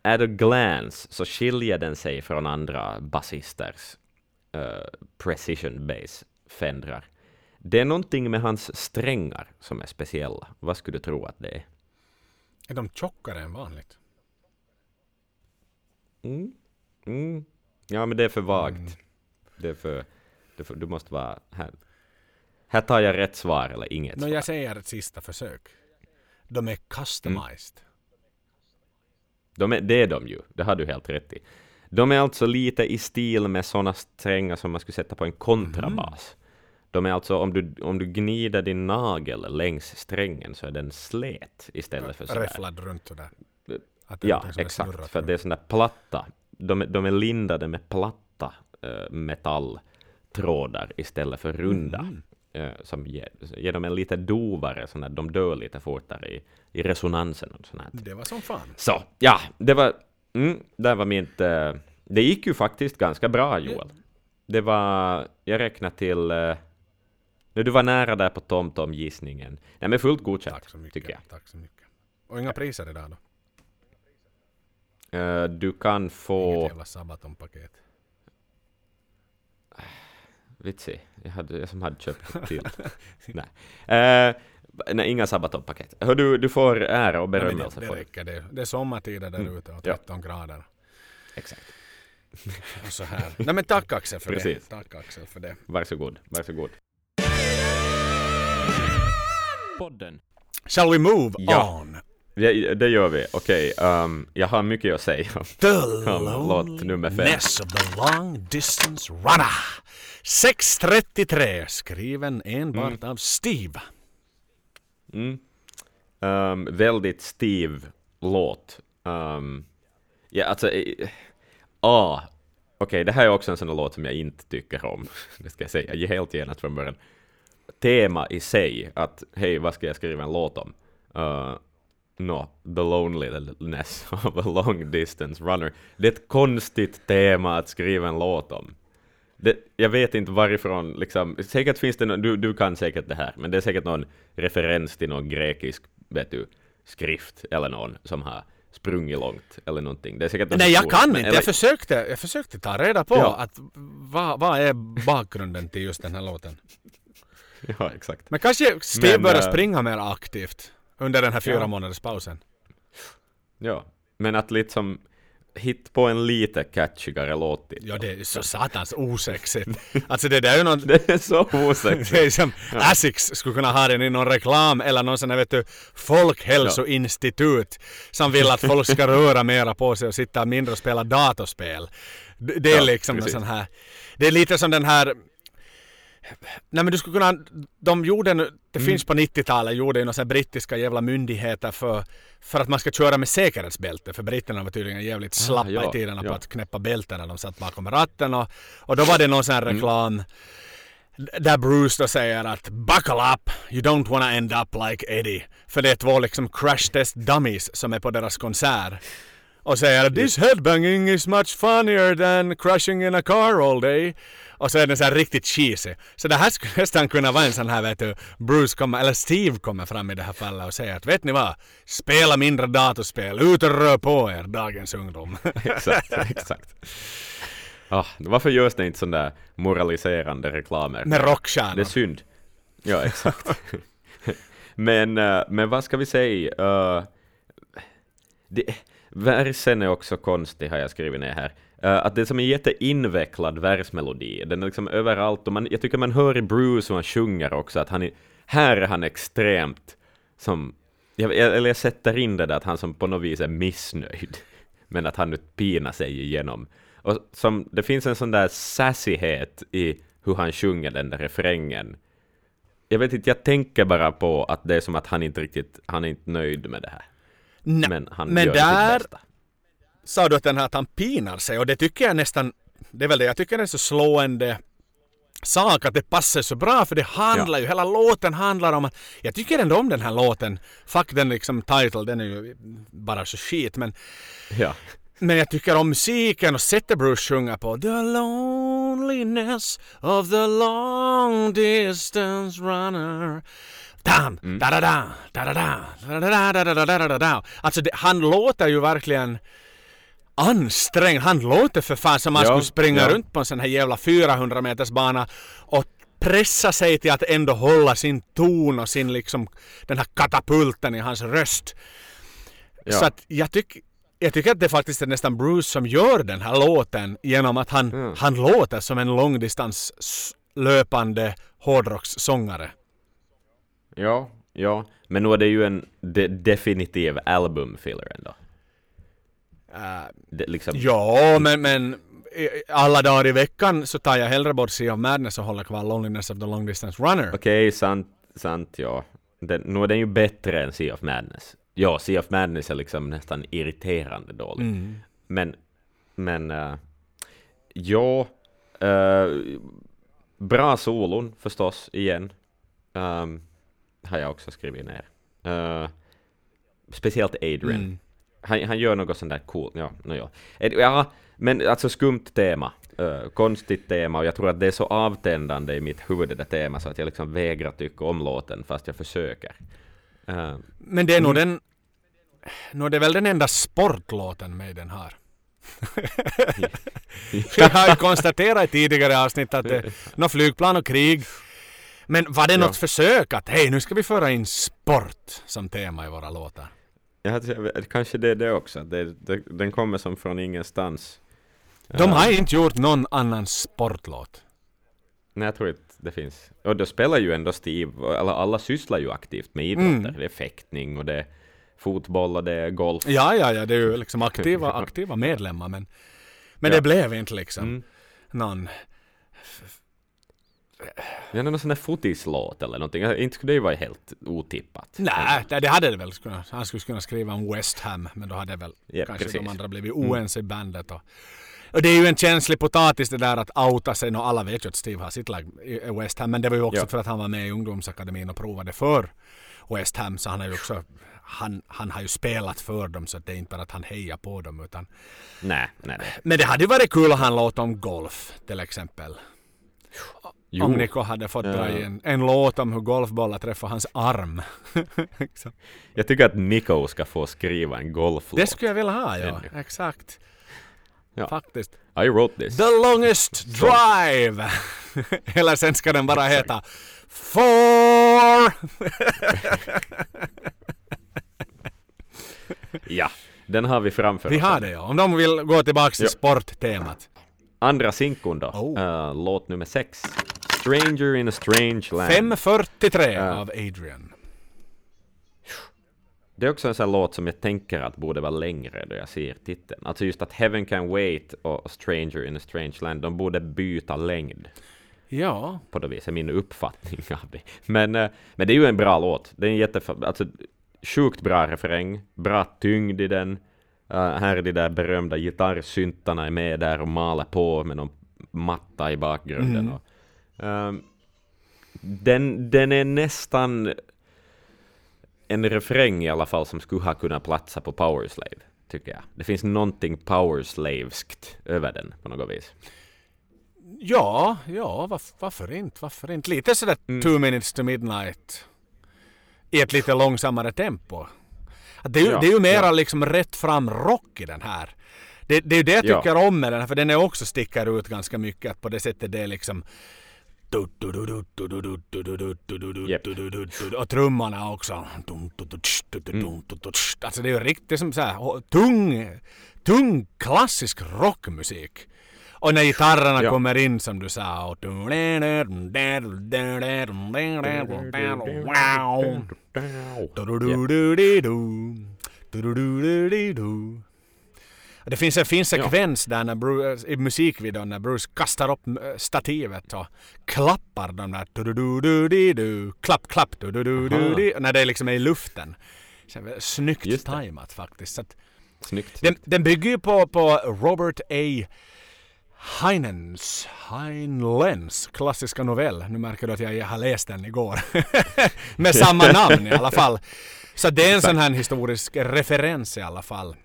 at a glance så skiljer den sig från andra basisters precision bass Fendrar. Det är någonting med hans strängar som är speciella. Vad skulle du tro att det är? Är de tjockare än vanligt? Mm. Mm. Ja, men det är för vagt. Mm. Det är för, det är för... Du måste vara... Här. här tar jag rätt svar eller inget svar. jag säger ett sista försök. De är customized. De är, det är de ju, det har du helt rätt i. De är alltså lite i stil med sådana strängar som man skulle sätta på en kontrabas. De är alltså, om du, om du gnider din nagel längs strängen så är den slät istället för sådär. Räfflad runt sådär. Att är Ja, exakt. För att det är sådana platta, de, är- de är lindade med platta eh, metalltrådar istället för runda. Eh, som ger, ger dem en lite dovare, sån där, de dör lite fortare i, i resonansen och sånt. Det var som fan. Så, ja, det var, mm, det var mitt, eh, det gick ju faktiskt ganska bra Joel. Det var, jag räknar till, eh, nu du var nära där på TomTom-gissningen. Nej men fullt godkänt, Tack så mycket. tycker jag. Tack så mycket. Och inga priser idag då? Eh, du kan Inget få, jävla Sabaton-paket. vitsi, jag, hade, jag som hade köpt till. nej. Eh, nej, inga Sabaton-paket. Hör du, du får ära och berömmelse det, för det det. räcker det. Det är sommartider där Mm. ute och Ja. 13 grader. Exakt. Och så här. Nej men tack Axel för Precis. det. Tack Axel för det. Varsågod, varsågod. Podden. Shall we move Ja. on? Ja, det gör vi. Okej, ehm, jag har mycket att säga. The låt nummer fem. loneliness of the long distance runner. 6.33 skriven enbart av Steve. Mm. Um, väldigt stiv låt. Um, ja, alltså... eh, ah, Okej, det här är också en sån låt som jag inte tycker om. Det ska jag säga jag helt genast från början. Tema i sig, att hej, vad ska jag skriva en låt om? Ehm, uh, no, the loneliness of a long distance runner. Det är ett konstigt tema att skriva en låt om. Det, jag vet inte varifrån, liksom, säkert finns det, nå- du, du kan säkert det här, men det är säkert någon referens till någon grekisk, vet du, skrift eller någon som har sprungit långt eller någonting. Det är säkert någon Nej jag historia, kan men- inte. eller- Jag försökte, jag försökte ta reda på Ja. att vad, vad är bakgrunden till just den här låten. Ja, exakt. Men kanske Steve Men, börjar äh, springa mer aktivt under den här fyra Ja. månaders pausen. Ja, men att liksom hit på en lite catchigare låttitel. Ja det är så satans osexigt. Alltså det där är ju någon... Det är så osäkert. Det är som Asics skulle kunna ha den i någon reklam eller någon sån här vet du folkhälsoinstitut som vill att folk ska röra mera på sig och sitta mindre och spela datorspel. Det, det är Ja, liksom precis. en sån här... Det är lite som den här... Nej men du skulle kunna... De gjorde nu... Det Mm. finns på 90-talet gjorde ju några brittiska jävla myndigheter för, för att man ska köra med säkerhetsbälte. För britterna var tydligen jävligt slappa Ah, ja, i tiderna på ja. att knäppa bälten när de satt bakom ratten. Och, och då var det någon sån här Mm. reklam där Bruce då säger att “Buckle up, you don't wanna end up like Eddie”. För det är två liksom crash test dummies som är på deras konsert. Och säger “This headbanging is much funnier than crushing in a car all day”. Och så är den så här riktigt cheesy. Så det här skulle nästan kunna vara en sån här vet du, Bruce kommer, eller Steve kommer fram i det här fallet och säger att vet ni vad? Spela mindre datorspel, ut och rör på er, dagens ungdom. exakt, exakt. Ah, varför görs det inte sån där moraliserande reklamer? Med Det är rockstjärnor. synd. Ja, exakt. men, eh, men vad ska vi säga? Uh, det, versen är också konstig, har jag skrivit ner här. Eh, att det är som en jätteinvecklad versmelodi. Den är liksom överallt och man, jag tycker man hör i Bruce och han sjunger också att han är, här är han extremt som, jag- eller jag sätter in det där att han som på något vis är missnöjd. Men att han nu pinar sig igenom. Och som, det finns en sån där sassighet i hur han sjunger den där refrängen. Jag vet inte, jag tänker bara på att det är som att han inte riktigt, han är inte nöjd med det här. Nej, Men han men gör där sitt bästa. Sa du att den här att han pinar sig? Och det tycker jag nästan, det är väl det jag tycker det är så slående sak att det passar så bra för det handlar ju, hela låten handlar om att jag tycker ändå om den här låten. Fuck den liksom title, den är ju bara så skit men Ja. men jag tycker om musiken och sättet Bruce sjunger på The loneliness of the long distance runner. Dam, da da da, da da da, da da da da da da da da da Alltså det, han låter ju verkligen ansträngd. Han låter för fan som han Ja, skulle springa ja. runt på en sån här jävla 400 meters bana och pressa sig till att ändå hålla sin ton och sin liksom den här katapulten i hans röst. Ja. Så att jag, tyck, jag tycker att det faktiskt är nästan Bruce som gör den här låten genom att han, Mm. han låter som en långdistans s- löpande hårdrockssångare. Ja, ja. Men nu är det ju en de definitiv albumfiller ändå. Det, liksom, ja, men, men alla dagar i veckan så tar jag hellre bort Sea of Madness och håller kvar Loneliness of the Long Distance Runner. Okej, sant, sant, ja. Den, nu är den ju bättre än Sea of Madness. Ja, Sea of Madness är liksom nästan irriterande dålig. Mm. Men, men uh, ja, uh, bra solon förstås igen. Um, har jag också skrivit ner. Uh, speciellt Adrian. Mm. Han, han gör något sånt där coolt. Ja, no, ja. Men alltså skumt tema. Uh, konstigt tema och jag tror att det är så avtändande i mitt huvud det där temat så att jag liksom vägrar tycka om låten fast jag försöker. Uh, Men det är nog Mm. den... Nå, det är väl den enda sportlåten med den har. Vi har ju konstaterat i tidigare avsnitt att det är flygplan och krig. Men var det något Ja. försök att hej, nu ska vi föra in sport som tema i våra låtar? Hade, kanske det är det också. Det, det, den kommer som från ingenstans. De Uh, har inte gjort någon annan sportlåt. Nej, jag tror inte det finns. Och då spelar ju ändå Steve, eller alla sysslar ju aktivt med idrotter. Mm. Det är fäktning och det är fotboll och det är golf. Ja, ja, ja, det är ju liksom aktiva, aktiva medlemmar men, men Ja. det blev inte liksom Mm. någon... Det är någon sån där fotislåt eller någonting. Inte skulle det ju vara helt otippat. Nej, det, det hade det väl kunnat. Han skulle kunna skriva om West Ham, men då hade väl Ja, kanske precis. de andra blivit oense i bandet. Och, och det är ju en känslig potatis det där att outa sig. Och alla vet ju att Steve har sitt lag i West Ham, men det var ju också Ja. för att han var med i ungdomsakademin och provade för West Ham, så han har ju också han, han har ju spelat för dem så det är inte bara att han hejar på dem utan Nej, nej, nej. Men det hade ju varit kul att ha en låt om golf till exempel. Jo. Om Nico hade fått dra Ja. i en, en låt om hur golfbollar träffar hans arm. Liksom. Jag tycker att Nico ska få skriva en golflåt. det skulle jag vilja ha, ja. Ännu. Exakt. Ja. Faktiskt. I wrote this. The longest drive! Eller sen ska den bara heta Four! Ja, den har vi framför Vi oss. har det ja. Om de vill gå tillbaks till Ja. sporttemat. Andra sinkon då. Oh. Eh, låt nummer sex. Stranger in a strange land. 5.43 Ja. av Adrian. Det är också en sån här låt som jag tänker att borde vara längre då jag ser titeln. Alltså just att Heaven Can Wait och Stranger in a Strange Land, de borde byta längd Ja. på det viset, min uppfattning av det. Men, eh, men det är ju en bra låt. Det är en jätte... Alltså, sjukt bra refräng, bra tyngd i den. Eh, här är de där berömda gitarrsyntarna är med där och maler på med någon matta i bakgrunden. Mm. Och, ehm, den, den är nästan en refräng i alla fall som skulle ha kunnat platsa på Powerslave, tycker jag. Det finns någonting powerslaveskt över den på något vis. Ja, ja, varf- varför inte? Varför inte? Lite sådär Mm. two minutes to midnight i ett lite långsammare tempo. Det är ju, Ja, det är ju mera ja. liksom rätt fram rock i den här. Det, det är ju det jag Ja. tycker om med den här, för den är också sticker ut ganska mycket. Att på det sättet det är liksom Japp. och trummorna också. Alltså det är ju riktigt som så här tung, tung klassisk rockmusik. Och när gitarrerna Ja. kommer in som du sa. Och det finns en fin sekvens där när Bruce, i musikvideon när Bruce kastar upp äh, stativet och klappar de där du klapp klapp du när det liksom är i luften. Är Snyggt Just tajmat faktiskt. Så att Snyggt. den, den bygger ju på, på Robert A. Heinens, Heinlens klassiska novell. Nu märker du att jag har läst den igår. Med samma namn i alla fall. Så det är en sån här historisk referens i alla fall.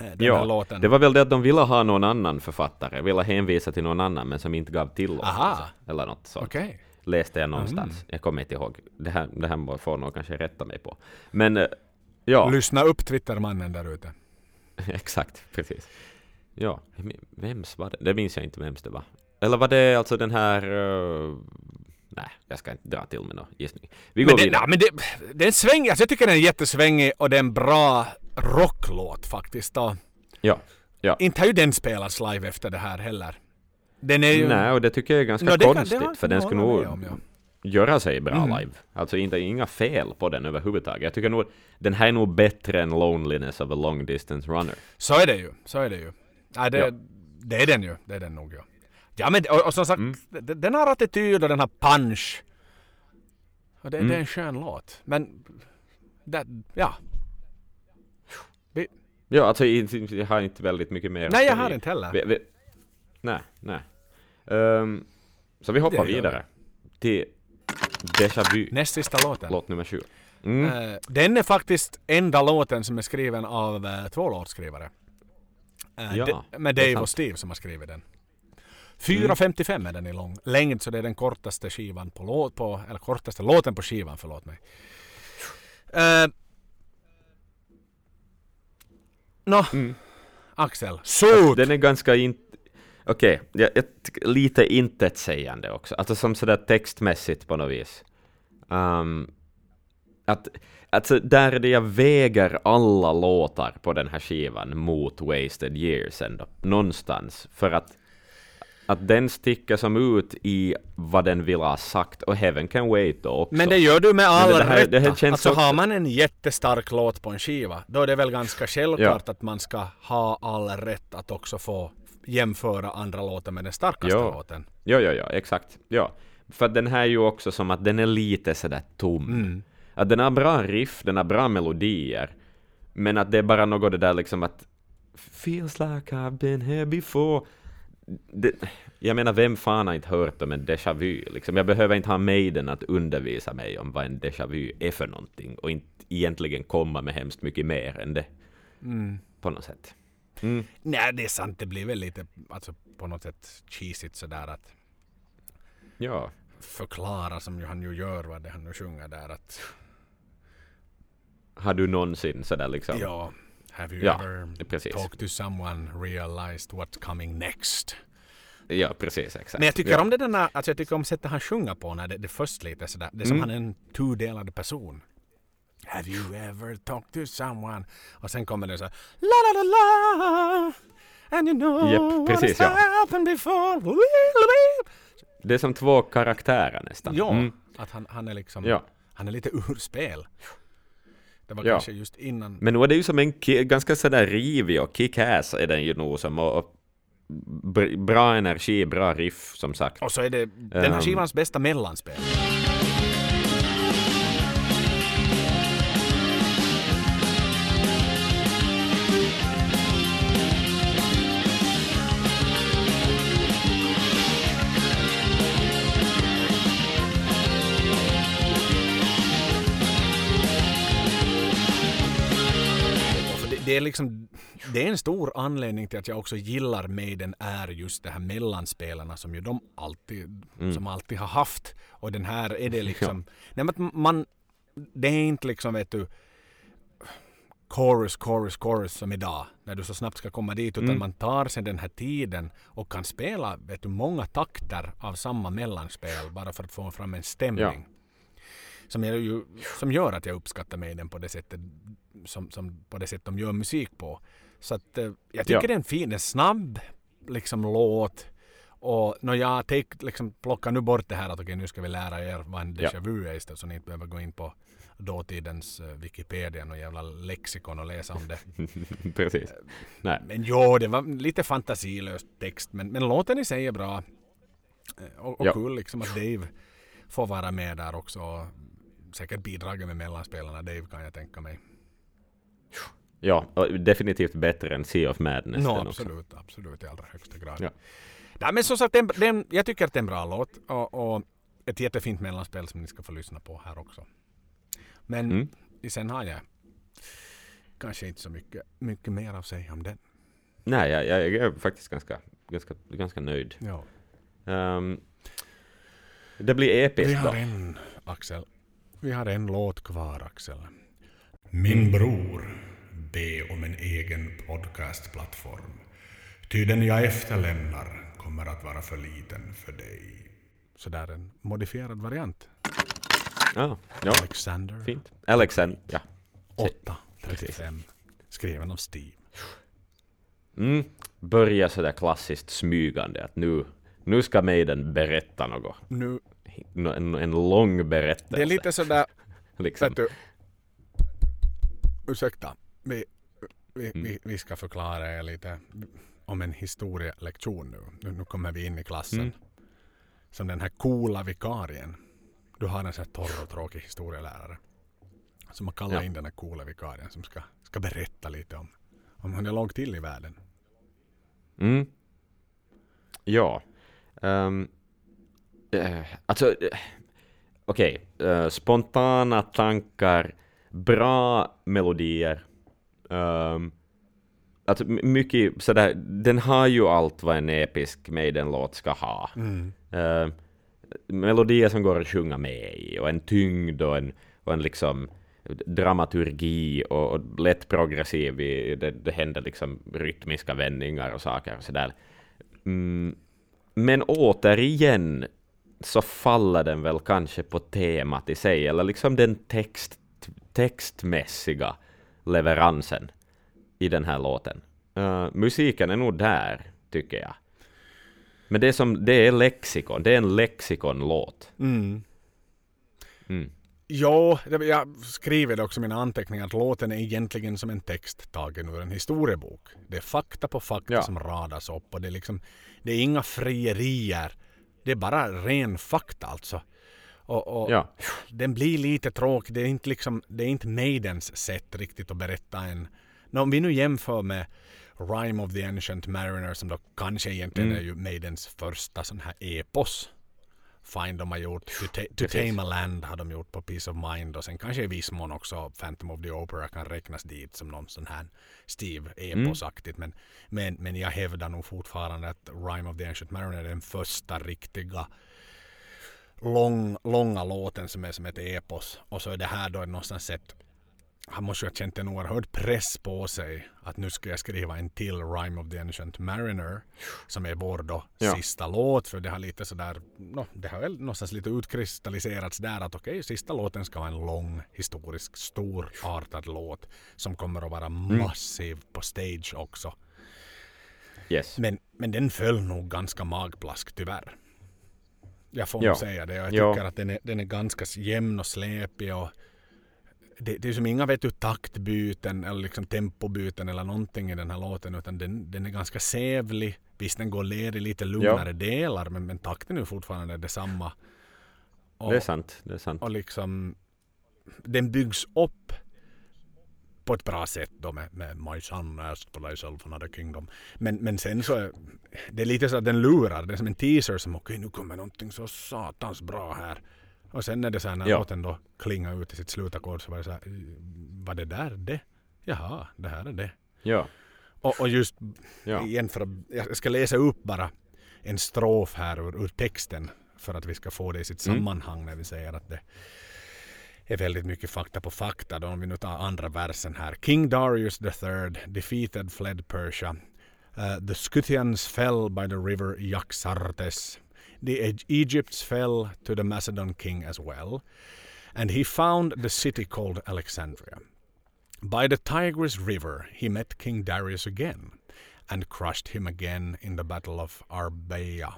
Eh, Den här Ja, låten. det var väl det att de ville ha någon annan författare, ville hänvisa till någon annan men som inte gav tillåtelse. Aha. Eller något sånt. Okej. Läste jag någonstans. Jag kommer inte ihåg. Det här, det här får nog kanske rätta mig på. Men eh, ja, Lyssna upp Twittermannen där ute. exakt, precis. Ja, vems var det? Det minns jag inte vems det var. Eller var det alltså den här... eh, nej, jag ska inte dra till med någon gissning. Vi går Men, det, vidare. nej, men det, det är en sväng, alltså jag tycker den är jättesvängig och det är en bra rocklåt faktiskt. Och Ja, ja. inte har ju den spelats live efter det här heller. Den är ju... Nej, och det tycker jag är ganska kan- det konstigt, har- för den skulle nog om, göra sig bra Mm. live. Alltså inte, inga fel på den överhuvudtaget. Jag tycker nog den här är nog bättre än Loneliness of a long distance runner. Så är det ju. Så är det ju. Nej, det, Ja. det är den ju. Det är den nog ja. Ja men och, och som sagt, Mm. den, har attityd och den har punch. Och det, Mm. det är en skön låt. Men... Det, ja. Vi, Ja, alltså jag har inte väldigt mycket mer nej, jag har inte heller. Vi, vi, nej, nej. Ehm, så vi hoppar vidare till Déjà Vu, Näst sista låten. låt nummer sju. Mm. Eh, den är faktiskt enda låten som är skriven av eh, två låtskrivare. Eh, Ja, de, med Dave och Steve som har skrivit den. 4.55 är den i lång längd så det är den kortaste skivan på låt på, eller kortaste låten på skivan, förlåt mig. Uh, Nå, Mm. Axel. Shoot! Den är ganska in... Okej, jag, jag, tycker lite intetsägande också. Alltså som sådär textmässigt på något vis. Um, att, alltså där är det jag väger alla låtar på den här skivan mot Wasted Years ändå, någonstans. För att, att den sticker som ut i vad den vill ha sagt, och Heaven Can Wait då också. Men det gör du med all känns alltså också- har man en jättestark låt på en skiva, då är det väl ganska självklart att man ska ha all rätt att också få jämföra andra låtar med den starkaste Ja. låten. Ja, ja, ja, exakt. Ja. För den här är ju också som att den är lite sådär tom. Mm. Att den har bra riff, den har bra melodier, men att det är bara något det där liksom att Feels like I've been here before. Det, jag menar, vem fan har inte hört om en déjà vu? Liksom, jag behöver inte ha Maiden att undervisa mig om vad en déjà vu är för någonting och inte egentligen komma med hemskt mycket mer än det. På något sätt. Mm. Nej, det är sant. Det blir väl lite alltså, på något sätt cheesigt sådär att Ja. förklara som han ju gör vad det han nu sjunger där att Har du någonsin sådär liksom... ja, have you Ja, ever precis. talked to someone realized what's coming next? Ja, precis, exakt. Men jag tycker ja. om det där, alltså jag tycker om sättet han sjunger på när det, det först lite sådär, det är som Mm. han är en tudelad person. Have you ever talked to someone? Och sen kommer det så här, la la la la And you know Japp, precis, what ja. has happened before. Det är som två karaktärer nästan. Ja, Mm. att han, han är liksom, Ja. han är lite ur spel. Det var Ja. kanske just innan. Men nu är det ju som en ganska sådär rivig och kick-ass är den ju nog som och, och br- bra energi, bra riff som sagt. Och så är det den här Ehm. skivans bästa mellanspel. Är liksom det är en stor anledning till att jag också gillar Maiden är just det här mellanspelarna som ju de alltid, som alltid har haft. Och den här är det liksom, nej men man, det är inte liksom vet du chorus, chorus, chorus som idag när du så snabbt ska komma dit utan man tar sig den här tiden och kan spela vet du, många takter av samma mellanspel bara för att få fram en stämning. Som, är ju, som gör att jag uppskattar Maiden på det sättet som, som på det sätt de gör musik på. Så att eh, jag tycker Ja. det är en fin, en snabb liksom låt. Och när jag take, liksom, plockar nu bort det här att okej nu ska vi lära er vad en déjà vu är istället så ni inte behöver gå in på dåtidens uh, Wikipedia och jävla lexikon och läsa om det. Precis. Nej. Men jo, det var lite fantasilös text men, men låten i sig är bra. Eh, Och, och Ja. kul liksom att Dave får vara med där också. Säkert bidragit med mellanspelarna Dave kan jag tänka mig. Ja, definitivt bättre än Sea of Madness. No, den också. absolut, absolut i allra högsta grad. Ja. Nej, men som sagt, den, den, jag tycker att det är en bra låt och, och ett jättefint mellanspel som ni ska få lyssna på här också. Men Mm. sen har jag kanske inte så mycket, mycket mer att säga om den. Nej, jag, jag är faktiskt ganska, ganska, ganska nöjd. Ja. Ehm, det blir Vi episkt har då. en, Axel. Vi har en låt kvar, Axel. Min bror be om en egen podcastplattform. Ty den jag efterlämnar kommer att vara för liten för dig. Så där en modifierad variant. Ah, ja, Alexander fint. Alexander, ja. 835. Skriven av Steve. Mm. Börja sådär klassiskt smygande att nu, nu ska Maiden berätta något. Nu, En, en lång berättelse. det är lite sådär, liksom. du. Ursäkta. Vi, vi, vi, vi ska förklara er lite om en historielektion nu. Nu, nu kommer vi in i klassen. Mm. Som den här coola vikarien. Du har en sån här torr och tråkig historielärare. Så man kallar Ja. in den här coola vikarien som ska, ska berätta lite om, om hur det låg till i världen. Mm. Ja. Um, eh, alltså, eh, okej. eh, spontana tankar, bra melodier. Um, my- mycket sådär, den har ju allt vad en episk Maiden-låt ska ha. Eh, melodier som går att sjunga med i, och en tyngd och en, och en liksom dramaturgi och, och lätt progressiv, i, det, det händer liksom rytmiska vändningar och saker och sådär. Mm, men återigen så faller den väl kanske på temat i sig, eller liksom den text, textmässiga leveransen i den här låten. Eh, musiken är nog där, tycker jag. Men det är, som, det är lexikon, det är en lexikonlåt. Mm. Mm. Ja, jag skriver det också i mina anteckningar att låten är egentligen som en text tagen ur en historiebok. Det är fakta på fakta Ja. som radas upp och det är liksom det är inga frierier. Det är bara ren fakta alltså. Och, och Ja. Den blir lite tråkig. Det är inte liksom det är inte Maidens sätt riktigt att berätta en. Nå, om vi nu jämför med Rhyme of the Ancient Mariner som då kanske egentligen Mm. är ju Maidens första sån här epos. Fine de har gjort. To, ta- to. Tame a Land har de gjort på Peace of Mind och sen kanske i viss mån också Phantom of the Opera kan räknas dit som någon sån här Steve eposaktigt. Men, men, men jag hävdar nog fortfarande att Rhyme of the Ancient Mariner är den första riktiga lång, långa låten som är som ett epos. Och så är det här då någonstans ett han måste ju ha känt en oerhörd press på sig att nu ska jag skriva en till Rhyme of the Ancient Mariner som är vår då Ja. sista låt för det har lite sådär, no, det har väl någonstans lite utkristalliserats där att okej, sista låten ska vara en lång historisk storartad låt som kommer att vara massiv på stage också. Yes. Men, men den föll nog ganska magplask tyvärr. Jag får Ja. säga det. Jag Ja. tycker att den är, den är ganska jämn och släpig. Och det, det är som inga vet du, taktbyten eller liksom tempobyten eller någonting i den här låten. Utan den, den är ganska sävlig. Visst den går ner i lite lugnare delar men, men takten är ju fortfarande detsamma. Och, Det är sant. Det är sant. och liksom den byggs upp på ett bra sätt då med, med My son asked for thyself another kingdom. Men, men sen så är det är lite så att den lurar. Det är som en teaser som okej nu kommer någonting så satans bra här. Och sen är det så här när Ja. låten då klingar ut i sitt slutackord så var det så här. Var det där det? Jaha, det här är det. Ja. Och, och just Ja. igen för att, jag ska läsa upp bara en strof här ur, ur texten för att vi ska få det i sitt Mm. sammanhang när vi säger att det är väldigt mycket fakta på fakta. Då om vi nu tar andra versen här. King Darius III defeated fled Persia. Uh, the Scythians fell by the river Jaxartes. The Egypts fell to the Macedon king as well. And he found the city called Alexandria. By the Tigris River he met King Darius again and crushed him again in the battle of Arbaea.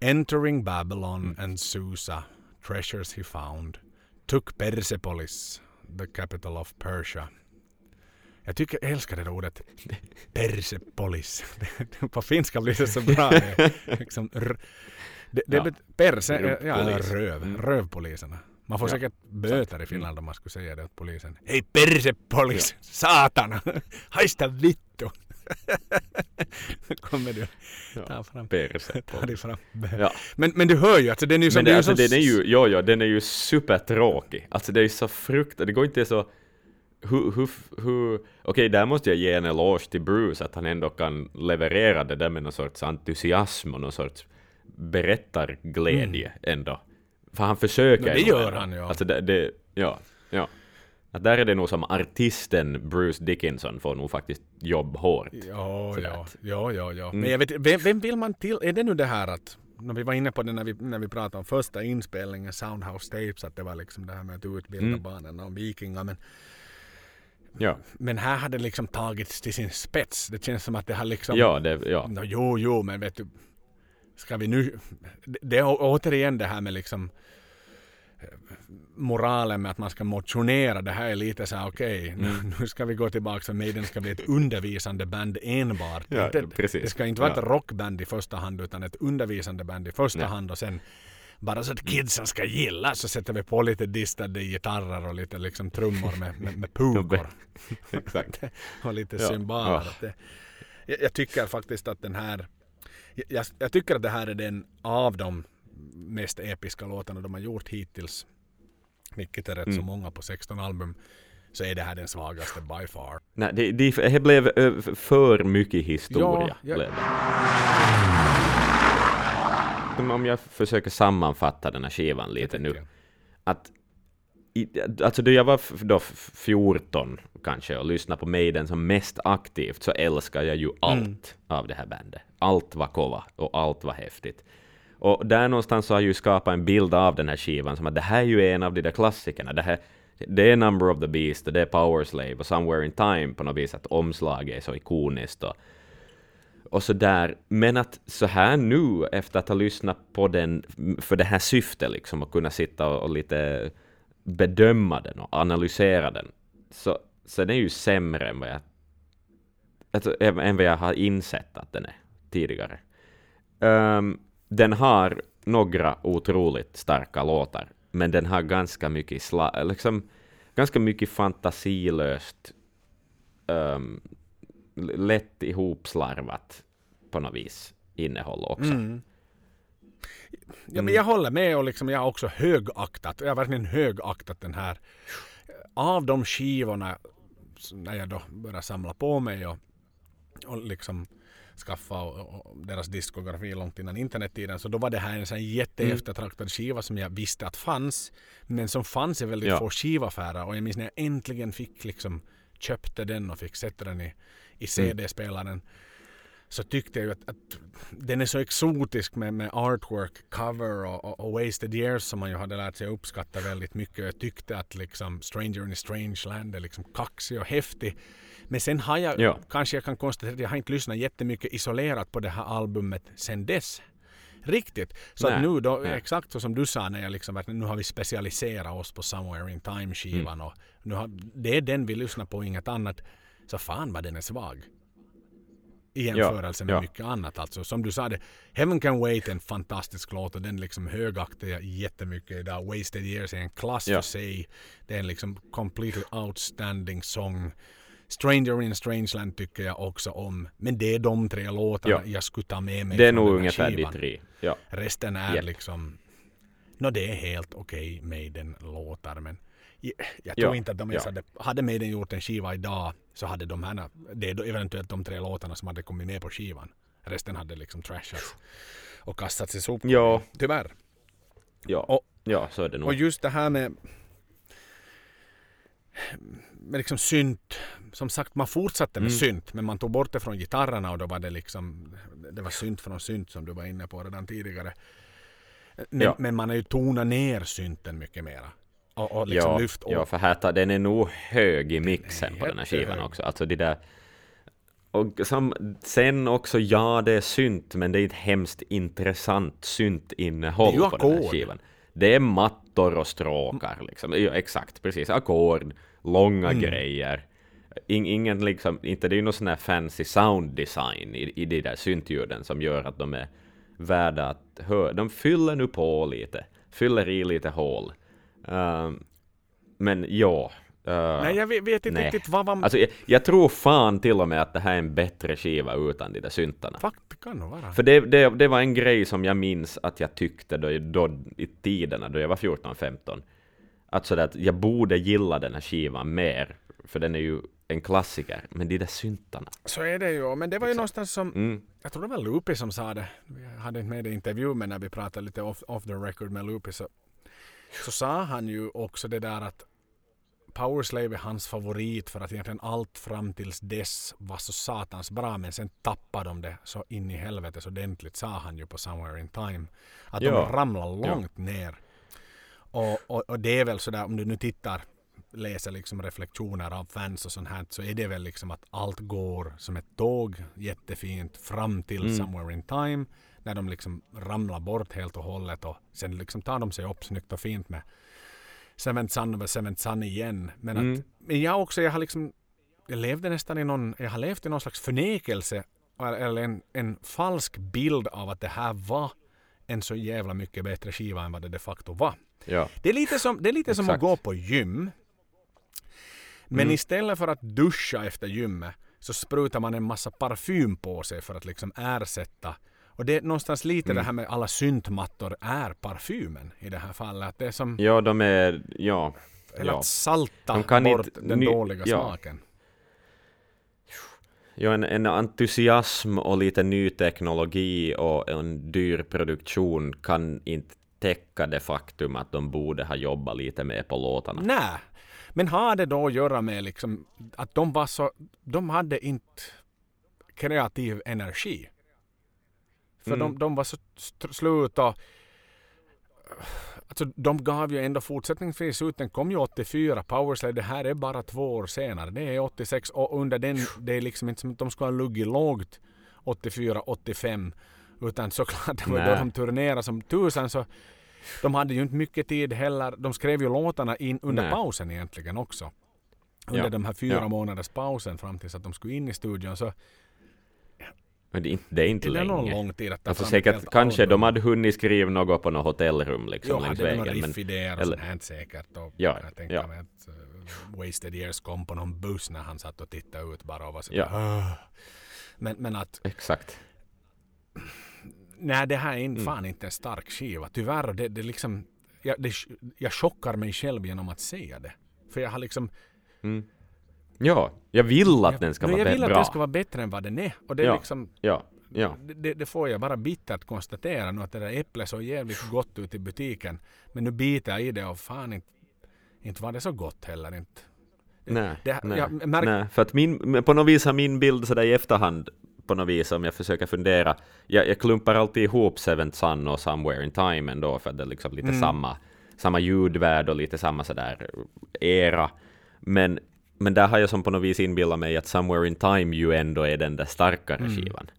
Entering Babylon and Susa, treasures he found, took Persepolis, the capital of Persia. Jag tycker, jag älskar det där ordet. Persepolis. På finska blir det så bra. Liksom, det, det Ja. bet- Perse, ja, röv, Mm. rövpoliserna. Man får Ja, säkert böter i Finland om man skulle säga det åt polisen. Hej persepolis! Satana! Haista kommer du ta ja. fram, Perse. ta dig fram. Ja. Men, men du hör ju, alltså den är ju som... Men det det, är alltså, som den är ju, jo, jo, den är ju supertråkig. Alltså det är ju så fruktansvärt, det går inte så... Hur, hur, hur, okej, där måste jag ge en eloge till Bruce, att han ändå kan leverera det där med någon sorts entusiasm och någon sorts berättarglädje ändå. För han försöker Mm. No, det gör han, ja. Alltså det, det, ja, ja. Att där är det nog som artisten Bruce Dickinson får nog faktiskt jobb hårt. Ja, För ja, ja, ja, ja. Mm. Men jag vet vem, vem vill man till? Är det nu det här att när vi var inne på det när vi, när vi pratade om första inspelningen, Soundhouse Tapes, att det var liksom det här med att utbilda Mm. barnen om vikingar. Men, Ja, men här hade det liksom tagits till sin spets. Det känns som att det har liksom... ja, det, ja. No, jo, jo, men vet du. Ska vi nu... Det, är återigen det här med liksom moralen med att man ska motionera. Det här är lite så här okej, nu, nu ska vi gå tillbaka för Maiden ska bli ett undervisande band enbart. Ja, Inte- precis. Det ska inte vara Ja. ett rockband i första hand utan ett undervisande band i första Nej. hand och sen bara så att kidsen ska gilla så sätter vi på lite distade gitarrer och lite liksom trummor med, med, med pukor. Exakt. och lite Ja. cymbaler. Ja. Jag, jag tycker faktiskt att den här jag, jag tycker att det här är den av de mest episka låtarna de har gjort hittills. Vilket är rätt Mm. så många på 16 album. Så är det här den svagaste by far. Nej, det, det, det blev ö, för mycket historia. Ja, ja. Blev det. Om jag försöker sammanfatta den här skivan lite nu. jag. Att, i, alltså då jag var då f- 14 kanske och lyssnade på Maiden som mest aktivt så älskar jag ju allt Mm. av det här bandet. Allt var kova och allt var häftigt. Och där någonstans så har jag ju skapat en bild av den här skivan som att det här är ju en av de där klassikerna. Det, här, det är Number of the Beast och det är Power Slave och Somewhere in Time på något vis att omslaget är så ikoniskt och, och så där. Men att så här nu efter att ha lyssnat på den för det här syftet liksom att kunna sitta och, och lite bedöma den och analysera den så, så den är ju sämre än vad jag alltså, än vad jag har insett att den är tidigare. Um, den har några otroligt starka låtar, men den har ganska mycket, sla, liksom, ganska mycket fantasilöst, um, lätt ihopslarvat på något vis innehåll också. Mm. Ja, men jag håller med och liksom, jag har också högaktat, jag har verkligen högaktat den här. Av de skivorna, när jag då började samla på mig och, och liksom skaffa och, och deras diskografi långt innan internettiden så då var det här en sån jätteeftertraktad skiva som jag visste att fanns men som fanns i väldigt Ja. få skivaffärer och jag minns när jag äntligen fick liksom köpte den och fick sätta den i, i CD-spelaren så tyckte jag ju att, att den är så exotisk med, med artwork, cover och, och, och Wasted Years som man ju hade lärt sig uppskatta väldigt mycket. Jag tyckte att liksom Stranger in a Strange Land är liksom kaxig och häftig. Men sen har jag, Ja. kanske jag kan konstatera att jag har inte lyssnat jättemycket isolerat på det här albumet sen dess. Riktigt. Så att nu då, nej. exakt så som du sa när jag liksom nu har vi specialiserat oss på Somewhere in Time skivan Mm. och nu har, det är den vi lyssnar på, inget annat. Så fan vad den är svag. I jämförelse med ja. mycket annat alltså. Som du sa det, Heaven Can Wait är en fantastisk låt och den liksom högaktar jag jättemycket idag. Wasted Years är en klass Ja. för sig. Det är en liksom completely outstanding sång. Stranger in Strangeland tycker jag också om. Men det är de tre låtarna Ja. jag skulle ta med mig Det är nog ungefär de tre. Ja. Resten är Japp. liksom... Nå det är helt okej Maiden-låtar men jag, jag tror Ja, inte att de ja. ens hade... Hade Maiden gjort en skiva idag så hade de här... Det är eventuellt de tre låtarna som hade kommit med på skivan. Resten hade liksom trashats och kastats i soporna. Ja. Tyvärr. Ja. Och- ja, så är det nog. Och just det här med med liksom synt. Som sagt, man fortsatte med Mm. synt, men man tog bort det från gitarrerna och då var det liksom det var synt från synt som du var inne på redan tidigare. Men, Ja. men man har ju tonat ner synten mycket mera. Och, och liksom ja, lyft upp. ja, för här tar, den är nog hög i mixen på den här skivan jättehög. också. Alltså det där... Och som, sen också, ja det är synt, men det är ett hemskt intressant syntinnehåll på den här skivan. Det är mattor och stråkar liksom. Ja, exakt, precis. Ackord, långa Mm. grejer. In, ingen liksom, inte det är ju någon sån här fancy sound design i, i de där syntljuden som gör att de är värda att höra. De fyller nu på lite, fyller i lite hål. Ehm, men ja. eh, Nej, jag vet, vet inte nej. riktigt vad man... Alltså, jag, jag tror fan till och med att det här är en bättre skiva utan de där syntarna. Fakt kan nog vara. För det, det, det var en grej som jag minns att jag tyckte då, då i tiderna då jag var 14-15. Att sådär att jag borde gilla den här skivan mer. För den är ju en klassiker. Men de där syntarna. Så är det ju. Men det var ju någonstans som... Mm. Jag tror det var Lupi som sa det. Jag hade inte med det i intervju men när vi pratade lite off, off the record med Lupi så, så sa han ju också det där att Powerslave är hans favorit för att egentligen allt fram tills dess var så satans bra men sen tappade de det så in i helvetes ordentligt sa han ju på Somewhere in Time. Att Ja. de ramlar långt ner. Och, och, och det är väl sådär om du nu tittar läser liksom reflektioner av fans och sånt här så är det väl liksom att allt går som ett tåg jättefint fram till Mm. Somewhere in Time när de liksom ramlar bort helt och hållet och sen liksom tar de sig upp snyggt och fint med Seventh Sun och Seventh Sun igen. Men, Mm. att, men jag också, jag har liksom jag levde nästan i någon, jag har levt i någon slags förnekelse eller en, en falsk bild av att det här var en så jävla mycket bättre skiva än vad det de facto var. Ja. Det är lite som, det är lite som att gå på gym. Men Mm. istället för att duscha efter gymmet så sprutar man en massa parfym på sig för att liksom ersätta. Och det är någonstans lite Mm. det här med alla syntmattor är parfymen i det här fallet. Att det är som ja, de är... Ja. eller ja. att salta De kan bort inte- den ny- dåliga ja. smaken. Ja, en, en entusiasm och lite ny teknologi och en dyr produktion kan inte täcka det faktum att de borde ha jobbat lite mer på låtarna. Nej. Men har det då att göra med liksom att de var så, de hade inte kreativ energi. För Mm. de, de var så slut och Alltså de gav ju ändå fortsättningsvis ut, den kom ju 84, Powerslave, det här är bara två år senare. Det är 86 och under den, det är liksom inte som att de skulle ha luggit lågt 84, 85. Utan såklart, det var då de turnerade som tusan så de hade ju inte mycket tid heller. De skrev ju låtarna in under Nej. pausen egentligen också. Under Ja, de här fyra ja. månaders pausen fram tills att de skulle in i studion. Så Men det är inte, det är inte är det någon länge. lång tid att ta Alltså säkert, kanske album. de hade hunnit skriva något på något hotellrum liksom Jo, längs hade några vägen. Men, riffidéer och eller- sånt här säkert. Och Ja, jag tänker ja. mig att uh, Wasted Years kom på någon buss när han satt och tittade ut bara och var så Ja. "Åh." men, men att exakt. Nej det här är inte, Mm. fan inte en stark skiva. Tyvärr, det, det liksom jag, det, jag chockar mig själv genom att säga det. För jag har liksom Mm. Ja, jag vill att jag, den ska vara jag bä- vill att bra. den ska vara bättre än vad den är. Och det Ja. liksom Ja, ja. det, det får jag bara bittert konstatera nu att det där äpplet såg jävligt gott ut i butiken. Men nu biter jag i det och fan inte, inte var det så gott heller inte. Nej, det- nej, jag nej, för att min, på något vis har min bild sådär i efterhand på något vis om jag försöker fundera, jag, jag klumpar alltid ihop Seventh Sun och Somewhere in Time ändå för att det är liksom lite Mm. samma, samma ljudvärld och lite samma sådär era. Men, men där har jag som på något vis inbillat mig att Somewhere in Time ju ändå är den där starkare Mm. skivan.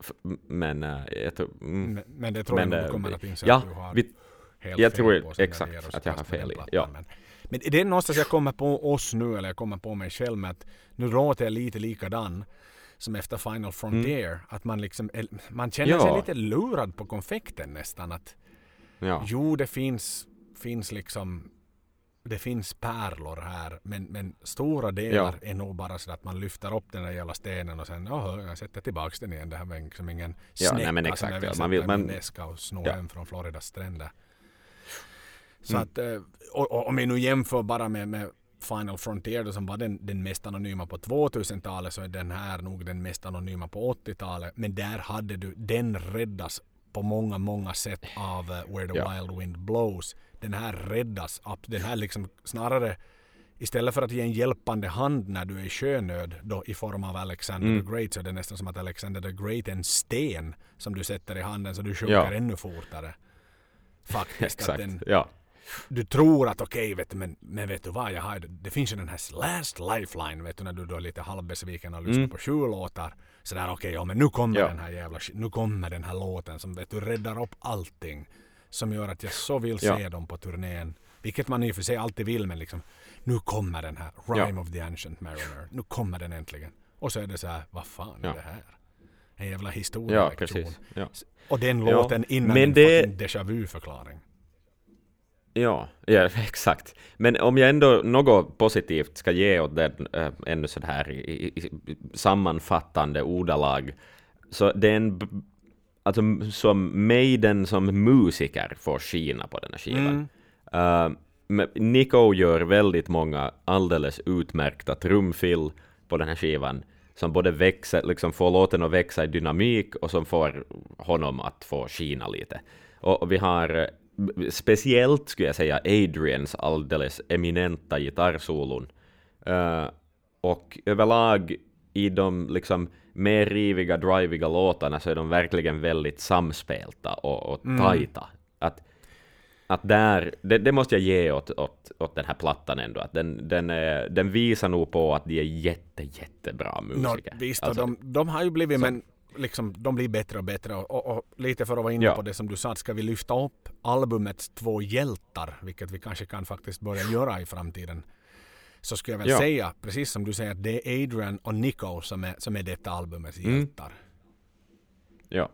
F- men äh, jag tror... Mm, Men, men det tror Men, jag nog eh, du kommer att inse ja, att du har vi- helt jag fel tror på exakt att jag har fel i- ja. Men, men det är någonstans jag kommer på oss nu, eller jag kommer på mig själv med att nu låter jag lite likadan som efter Final Frontier. Att man liksom, man känner sig Mm. Ja. lite lurad på konfekten nästan. Att ja. Jo, det finns, finns liksom det finns pärlor här men, men stora delar är nog bara så att man lyfter upp den där jävla stenen och sen jaha, jag sätter tillbaks den igen. Det här var liksom ingen Ja, nej, snäcka men som exakt, jag vill ja. Man vill- man- min väska och sno Ja. hem från Floridas stränder. Så Mm. att, eh, och, och om vi nu jämför bara med, med Final Frontier då, som var den, den mest anonyma på 2000-talet så är den här nog den mest anonyma på 80-talet. Men där hade du, den räddas på många, många sätt av eh, Where the Ja. Wild Wind Blows. Den här räddas upp. Den här liksom snarare Istället för att ge en hjälpande hand när du är i sjönöd då i form av Alexander Mm. the Great så är det nästan som att Alexander the Great är en sten som du sätter i handen så du sjunker Ja. ännu fortare. Faktiskt. att Exakt, den, ja. Du tror att okej, vet du, men, men vet du vad, jag har, det finns ju den här last lifeline, vet du, när du då är lite halvbesviken och lyssnar Mm. på sju låtar. Sådär okej, ja men nu kommer Ja. den här jävla nu kommer den här låten som vet du räddar upp allting. Som gör att jag så vill Ja. se dem på turnén. Vilket man i och för sig alltid vill, men liksom nu kommer den här Rhyme of the Ancient Mariner. Nu kommer den äntligen. Och så är det så här, vad fan är Ja. det här? En jävla Ja, historielektion. Ja. Och den Ja, låten innan men en det- déjà vu-förklaring. Ja, ja, exakt. Men om jag ändå något positivt ska ge åt den äh, ännu så här i, i, sammanfattande ordalag, så det är en, alltså som Maiden som musiker får skina på den här skivan. Mm. Uh, Nico gör väldigt många alldeles utmärkta trumfill på den här skivan, som både växer, liksom får låten att växa i dynamik och som får honom att få skina lite. Och, och vi har eh, speciellt, skulle jag säga, Adrians alldeles eminenta gitarrsolon. Eh, och överlag i de liksom mer riviga, driviga låtarna så är de verkligen väldigt samspelta och, och tajta. Att, att där, det, det måste jag ge åt, åt, åt den här plattan ändå, att den, den, är, den visar nog på att de är jätte, jättebra musiker. visst, Alltså, de, de har ju blivit, så- men liksom, de blir bättre och bättre. Och, och, och lite för att vara inne Ja. på det som du sa, ska vi lyfta upp albumets två hjältar, vilket vi kanske kan faktiskt börja göra i framtiden, så skulle jag väl Ja. säga, precis som du säger, att det är Adrian och Nico som är, som är detta albumets Mm. hjältar. Ja,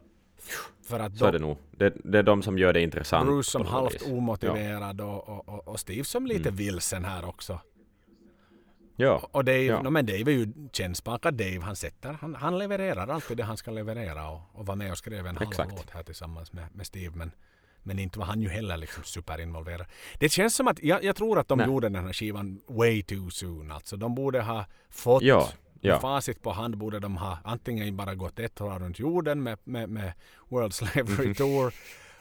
För att Så är det nog. Det, det är de som gör det intressant. Bruce som halvt omotiverad och, och, och, och Steve som lite Mm. vilsen här också. Ja. Och Dave, Ja. no, men Dave är ju kännspakad Dave. Han sätter, han, han levererar alltid det han ska leverera och, och var med och skrev en halv låt här tillsammans med, med Steve. Men, men inte var han ju heller liksom superinvolverad. Det känns som att, jag, jag tror att de Nej. gjorde den här skivan way too soon. Alltså de borde ha fått Ja, ja. med facit på hand borde de ha antingen bara gått ett år runt jorden med, med, med World Slavery Tour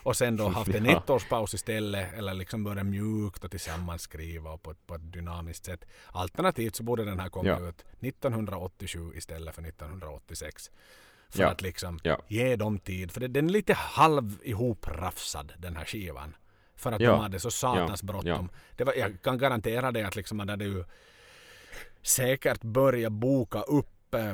och sen då haft en Ja. ettårspaus istället eller liksom börja mjukt och tillsammans skriva och på, ett- på ett dynamiskt sätt. Alternativt så borde den här komma Ja. ut 1987 istället för 1986. För Ja. att liksom ge dem tid. För det, den är lite halv ihoprafsad den här skivan. För att Ja. de hade så satans Ja. bråttom. Det var, jag kan garantera dig att liksom man hade ju säkert börjat boka upp eh,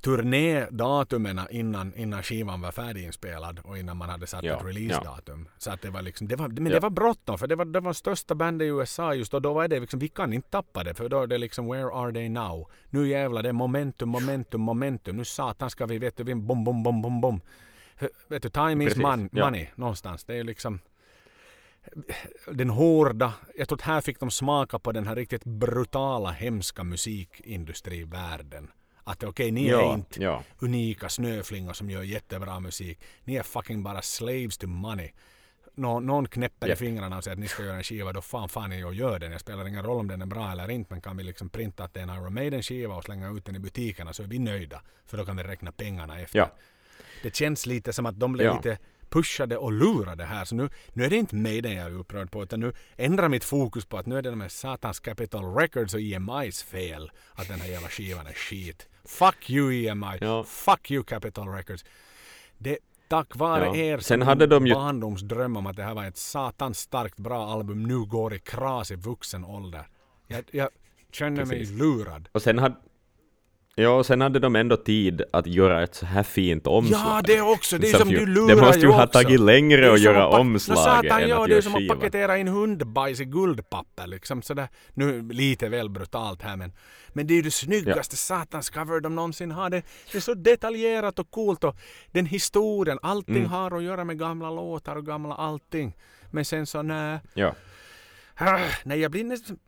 turnédatumen innan, innan skivan var färdiginspelad och innan man hade satt Ja, ett releasedatum. Så att det var liksom, det var, men det Ja. var bråttom för det var det var största bandet i USA just och då var det liksom, vi kan inte tappa det för då är det liksom where are they now? Nu jävlar det är momentum, momentum, momentum. Nu satan ska vi, vet du, vi bom, bom, bom, bom, bom. Vet du, time is Precis, ja. money någonstans. Det är liksom den hårda, jag tror att här fick de smaka på den här riktigt brutala, hemska musikindustrivärlden. Att okej, ni är Ja, inte ja. unika snöflingor som gör jättebra musik. Ni är fucking bara slaves to money. Nå, någon knäpper i Japp. fingrarna och säger att ni ska göra en skiva, då fan fan ni och gör den. Jag spelar ingen roll om den är bra eller inte, men kan vi liksom printa att det är en Iron Maiden skiva och slänga ut den i butikerna så är vi nöjda. För då kan vi räkna pengarna efter. Ja. Det känns lite som att de blev lite pushade och lurade här. Så nu, nu är det inte Maiden jag är upprörd på utan nu ändrar mitt fokus på att nu är det de här satans Capitol Records och EMI's fel att den här jävla skivan är skit. Fuck you EMI. Ja. Fuck you Capitol Records. Det tack vare Ja. er Sen hade de ju- barndomsdröm om att det här var ett satans starkt bra album nu går i kras i vuxen ålder. Jag, jag känner mig lurad. Och sen hade, ja, och sen hade de ändå tid att göra ett så här fint omslag. Ja, det också. Det är Som som ju- du lurar Det måste ju ha tagit längre att göra att omslaget Nå, satan, än ja, att det är som att paketera in hundbajs i guldpapper. Liksom sådär. Nu lite väl brutalt här men, men det är ju det snyggaste satans cover de någonsin har. Det, det är så detaljerat och coolt och den historien, allting Mm. har att göra med gamla låtar och gamla allting. Men sen så nej. Ja. Nej, jag blir nästan,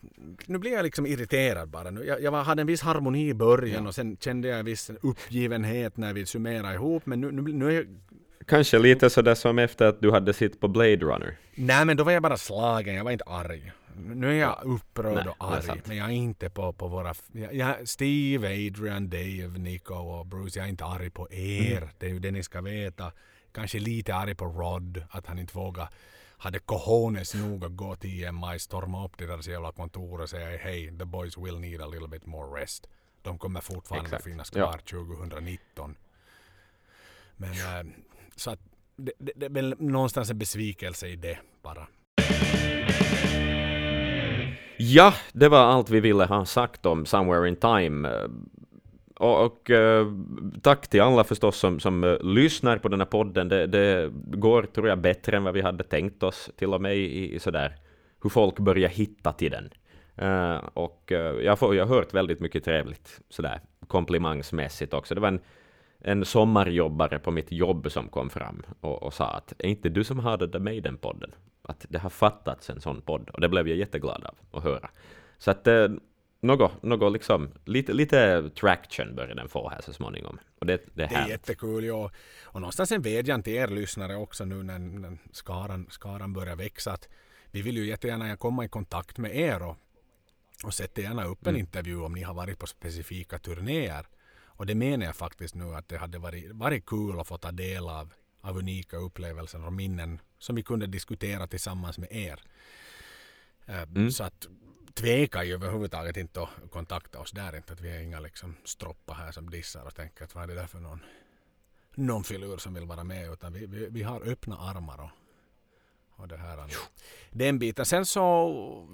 nu blir jag liksom irriterad bara. Jag, jag hade en viss harmoni i början Ja. och sen kände jag en viss uppgivenhet när vi summerade ihop. Men nu, nu, nu är jag Kanske lite sådär som efter att du hade sett på Blade Runner. Nej men då var jag bara slagen, jag var inte arg. Nu är jag upprörd Nej, och arg. Men jag är inte på, på våra... Jag, Steve, Adrian, Dave, Nico och Bruce, jag är inte arg på er. Mm. Det är ju det ni ska veta. Kanske lite arg på Rod, att han inte vågar hade cojones nog att gå till EMI, storma upp till deras jävla kontor och säga hej, the boys will need a little bit more rest. De kommer fortfarande Exakt. finnas Ja. kvar 2019. Men eh, så att det, det, det är väl någonstans en besvikelse i det bara. Ja, det var allt vi ville ha sagt om Somewhere in Time. Och, och eh, tack till alla förstås som, som eh, lyssnar på den här podden. Det, det går, tror jag, bättre än vad vi hade tänkt oss, till och med i, i sådär hur folk börjar hitta till den. Eh, och eh, jag, får, jag har hört väldigt mycket trevligt, sådär komplimangsmässigt också. Det var en, en sommarjobbare på mitt jobb som kom fram och, och sa att är inte du som hade The Maiden-podden? Att det har fattats en sån podd och det blev jag jätteglad av att höra. Så att eh, något, något liksom, lite, lite traction börjar den få här så småningom. Och det, det är Det är jättekul. Ja. Och någonstans en vädjan till er lyssnare också nu när, när skaran, skaran börjar växa. Att vi vill ju jättegärna komma i kontakt med er och, och sätta gärna upp en Mm. intervju om ni har varit på specifika turnéer. Och det menar jag faktiskt nu att det hade varit, varit kul att få ta del av, av unika upplevelser och minnen som vi kunde diskutera tillsammans med er. Eh, Mm. Så att tveka ju överhuvudtaget inte att kontakta oss där inte. Att vi är inga liksom stroppar här som dissar och tänker att vad är det där för någon, någon filur som vill vara med. Utan vi, vi, vi har öppna armar och, och det här. Den biten. Sen så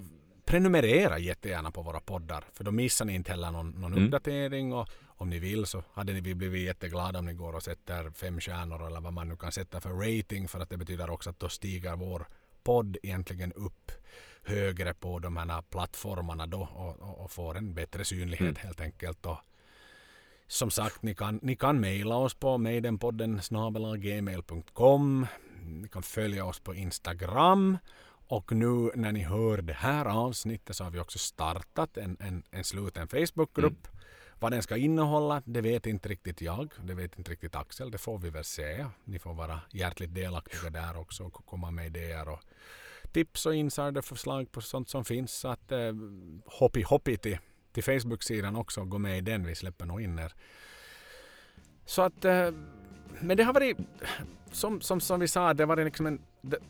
prenumerera jättegärna på våra poddar. För då missar ni inte heller någon, någon Mm. uppdatering. Och om ni vill så hade ni blivit jätteglada om ni går och sätter fem stjärnor eller vad man nu kan sätta för rating. För att det betyder också att då stiger vår podd egentligen upp högre på de här plattformarna då och, och, och får en bättre synlighet Mm. helt enkelt. Och Som sagt, ni kan, ni kan mejla oss på mejdenpodden gmail.com. Ni kan följa oss på Instagram. Och nu när ni hör det här avsnittet så har vi också startat en, en, en sluten Facebookgrupp. Mm. Vad den ska innehålla, det vet inte riktigt jag. Det vet inte riktigt Axel. Det får vi väl se. Ni får vara hjärtligt delaktiga där också och komma med idéer och tips och insiderförslag på sånt som finns. Så att eh, hoppi hoppi till, till Facebook-sidan också. Gå med i den. Vi släpper nog in er. Så att eh, men det har varit, som, som, som vi sa, det har varit liksom en,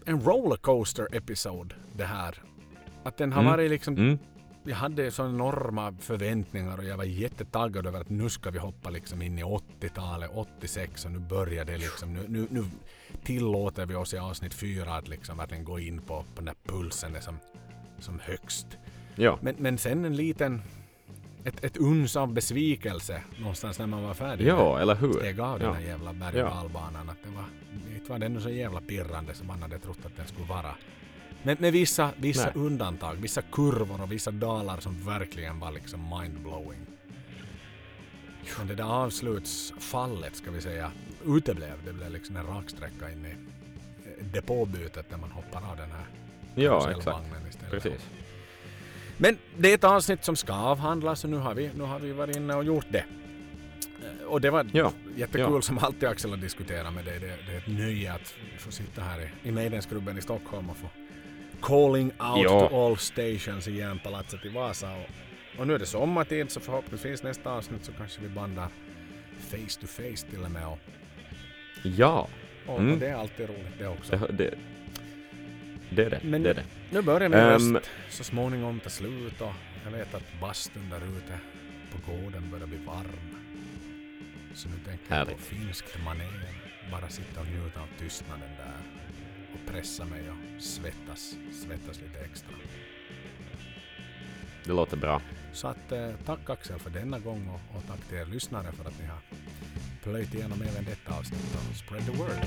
en rollercoaster episod det här. Att den har mm. varit liksom, mm. jag hade så enorma förväntningar och jag var jättetaggad över att nu ska vi hoppa liksom in i 80-talet, 86 och nu börjar det liksom, nu, nu, nu tillåter vi oss i avsnitt fyra att liksom verkligen gå in på, på den där pulsen är som, som högst. Ja. Men, men sen en liten ett, ett uns av besvikelse någonstans när man var färdig. Ja, eller hur? Steg av ja. den här jävla berg och dalbanan. Att det var, inte var den så jävla pirrande som man hade trott att den skulle vara. Men med vissa, vissa undantag, vissa kurvor och vissa dalar som verkligen var liksom mindblowing. Men det där avslutsfallet ska vi säga uteblev. Det blev liksom en raksträcka in i depåbytet när man hoppar av den här Ja, exakt. Precis. Men det är ett avsnitt som ska avhandlas och nu har vi, nu har vi varit inne och gjort det. Eh, och det var ja, jättekul ja. som alltid Axel att diskutera med dig. Det, det, är ett nöje att få sitta här i, i Maidensklubben i Stockholm och få calling out ja. to all stations i Järnpalatset i Vasa. Och, och nu är det sommartid så förhoppningsvis nästa avsnitt så kanske vi bandar face to face till och med. Och, ja. Och, mm. det är alltid roligt det också. Det, det, det är det. Men det är det. nu börjar min um, röst så småningom ta slut och jag vet att bastun där ute på gården börjar bli varm. Så nu tänker jag på finskt manér. Bara sitta och njuta av tystnaden där. Och pressa mig och svettas, svettas lite extra. Det låter bra. Så att eh, tack Axel för denna gång och, och, tack till er lyssnare för att ni har plöjt igenom även detta avsnitt och spread the word.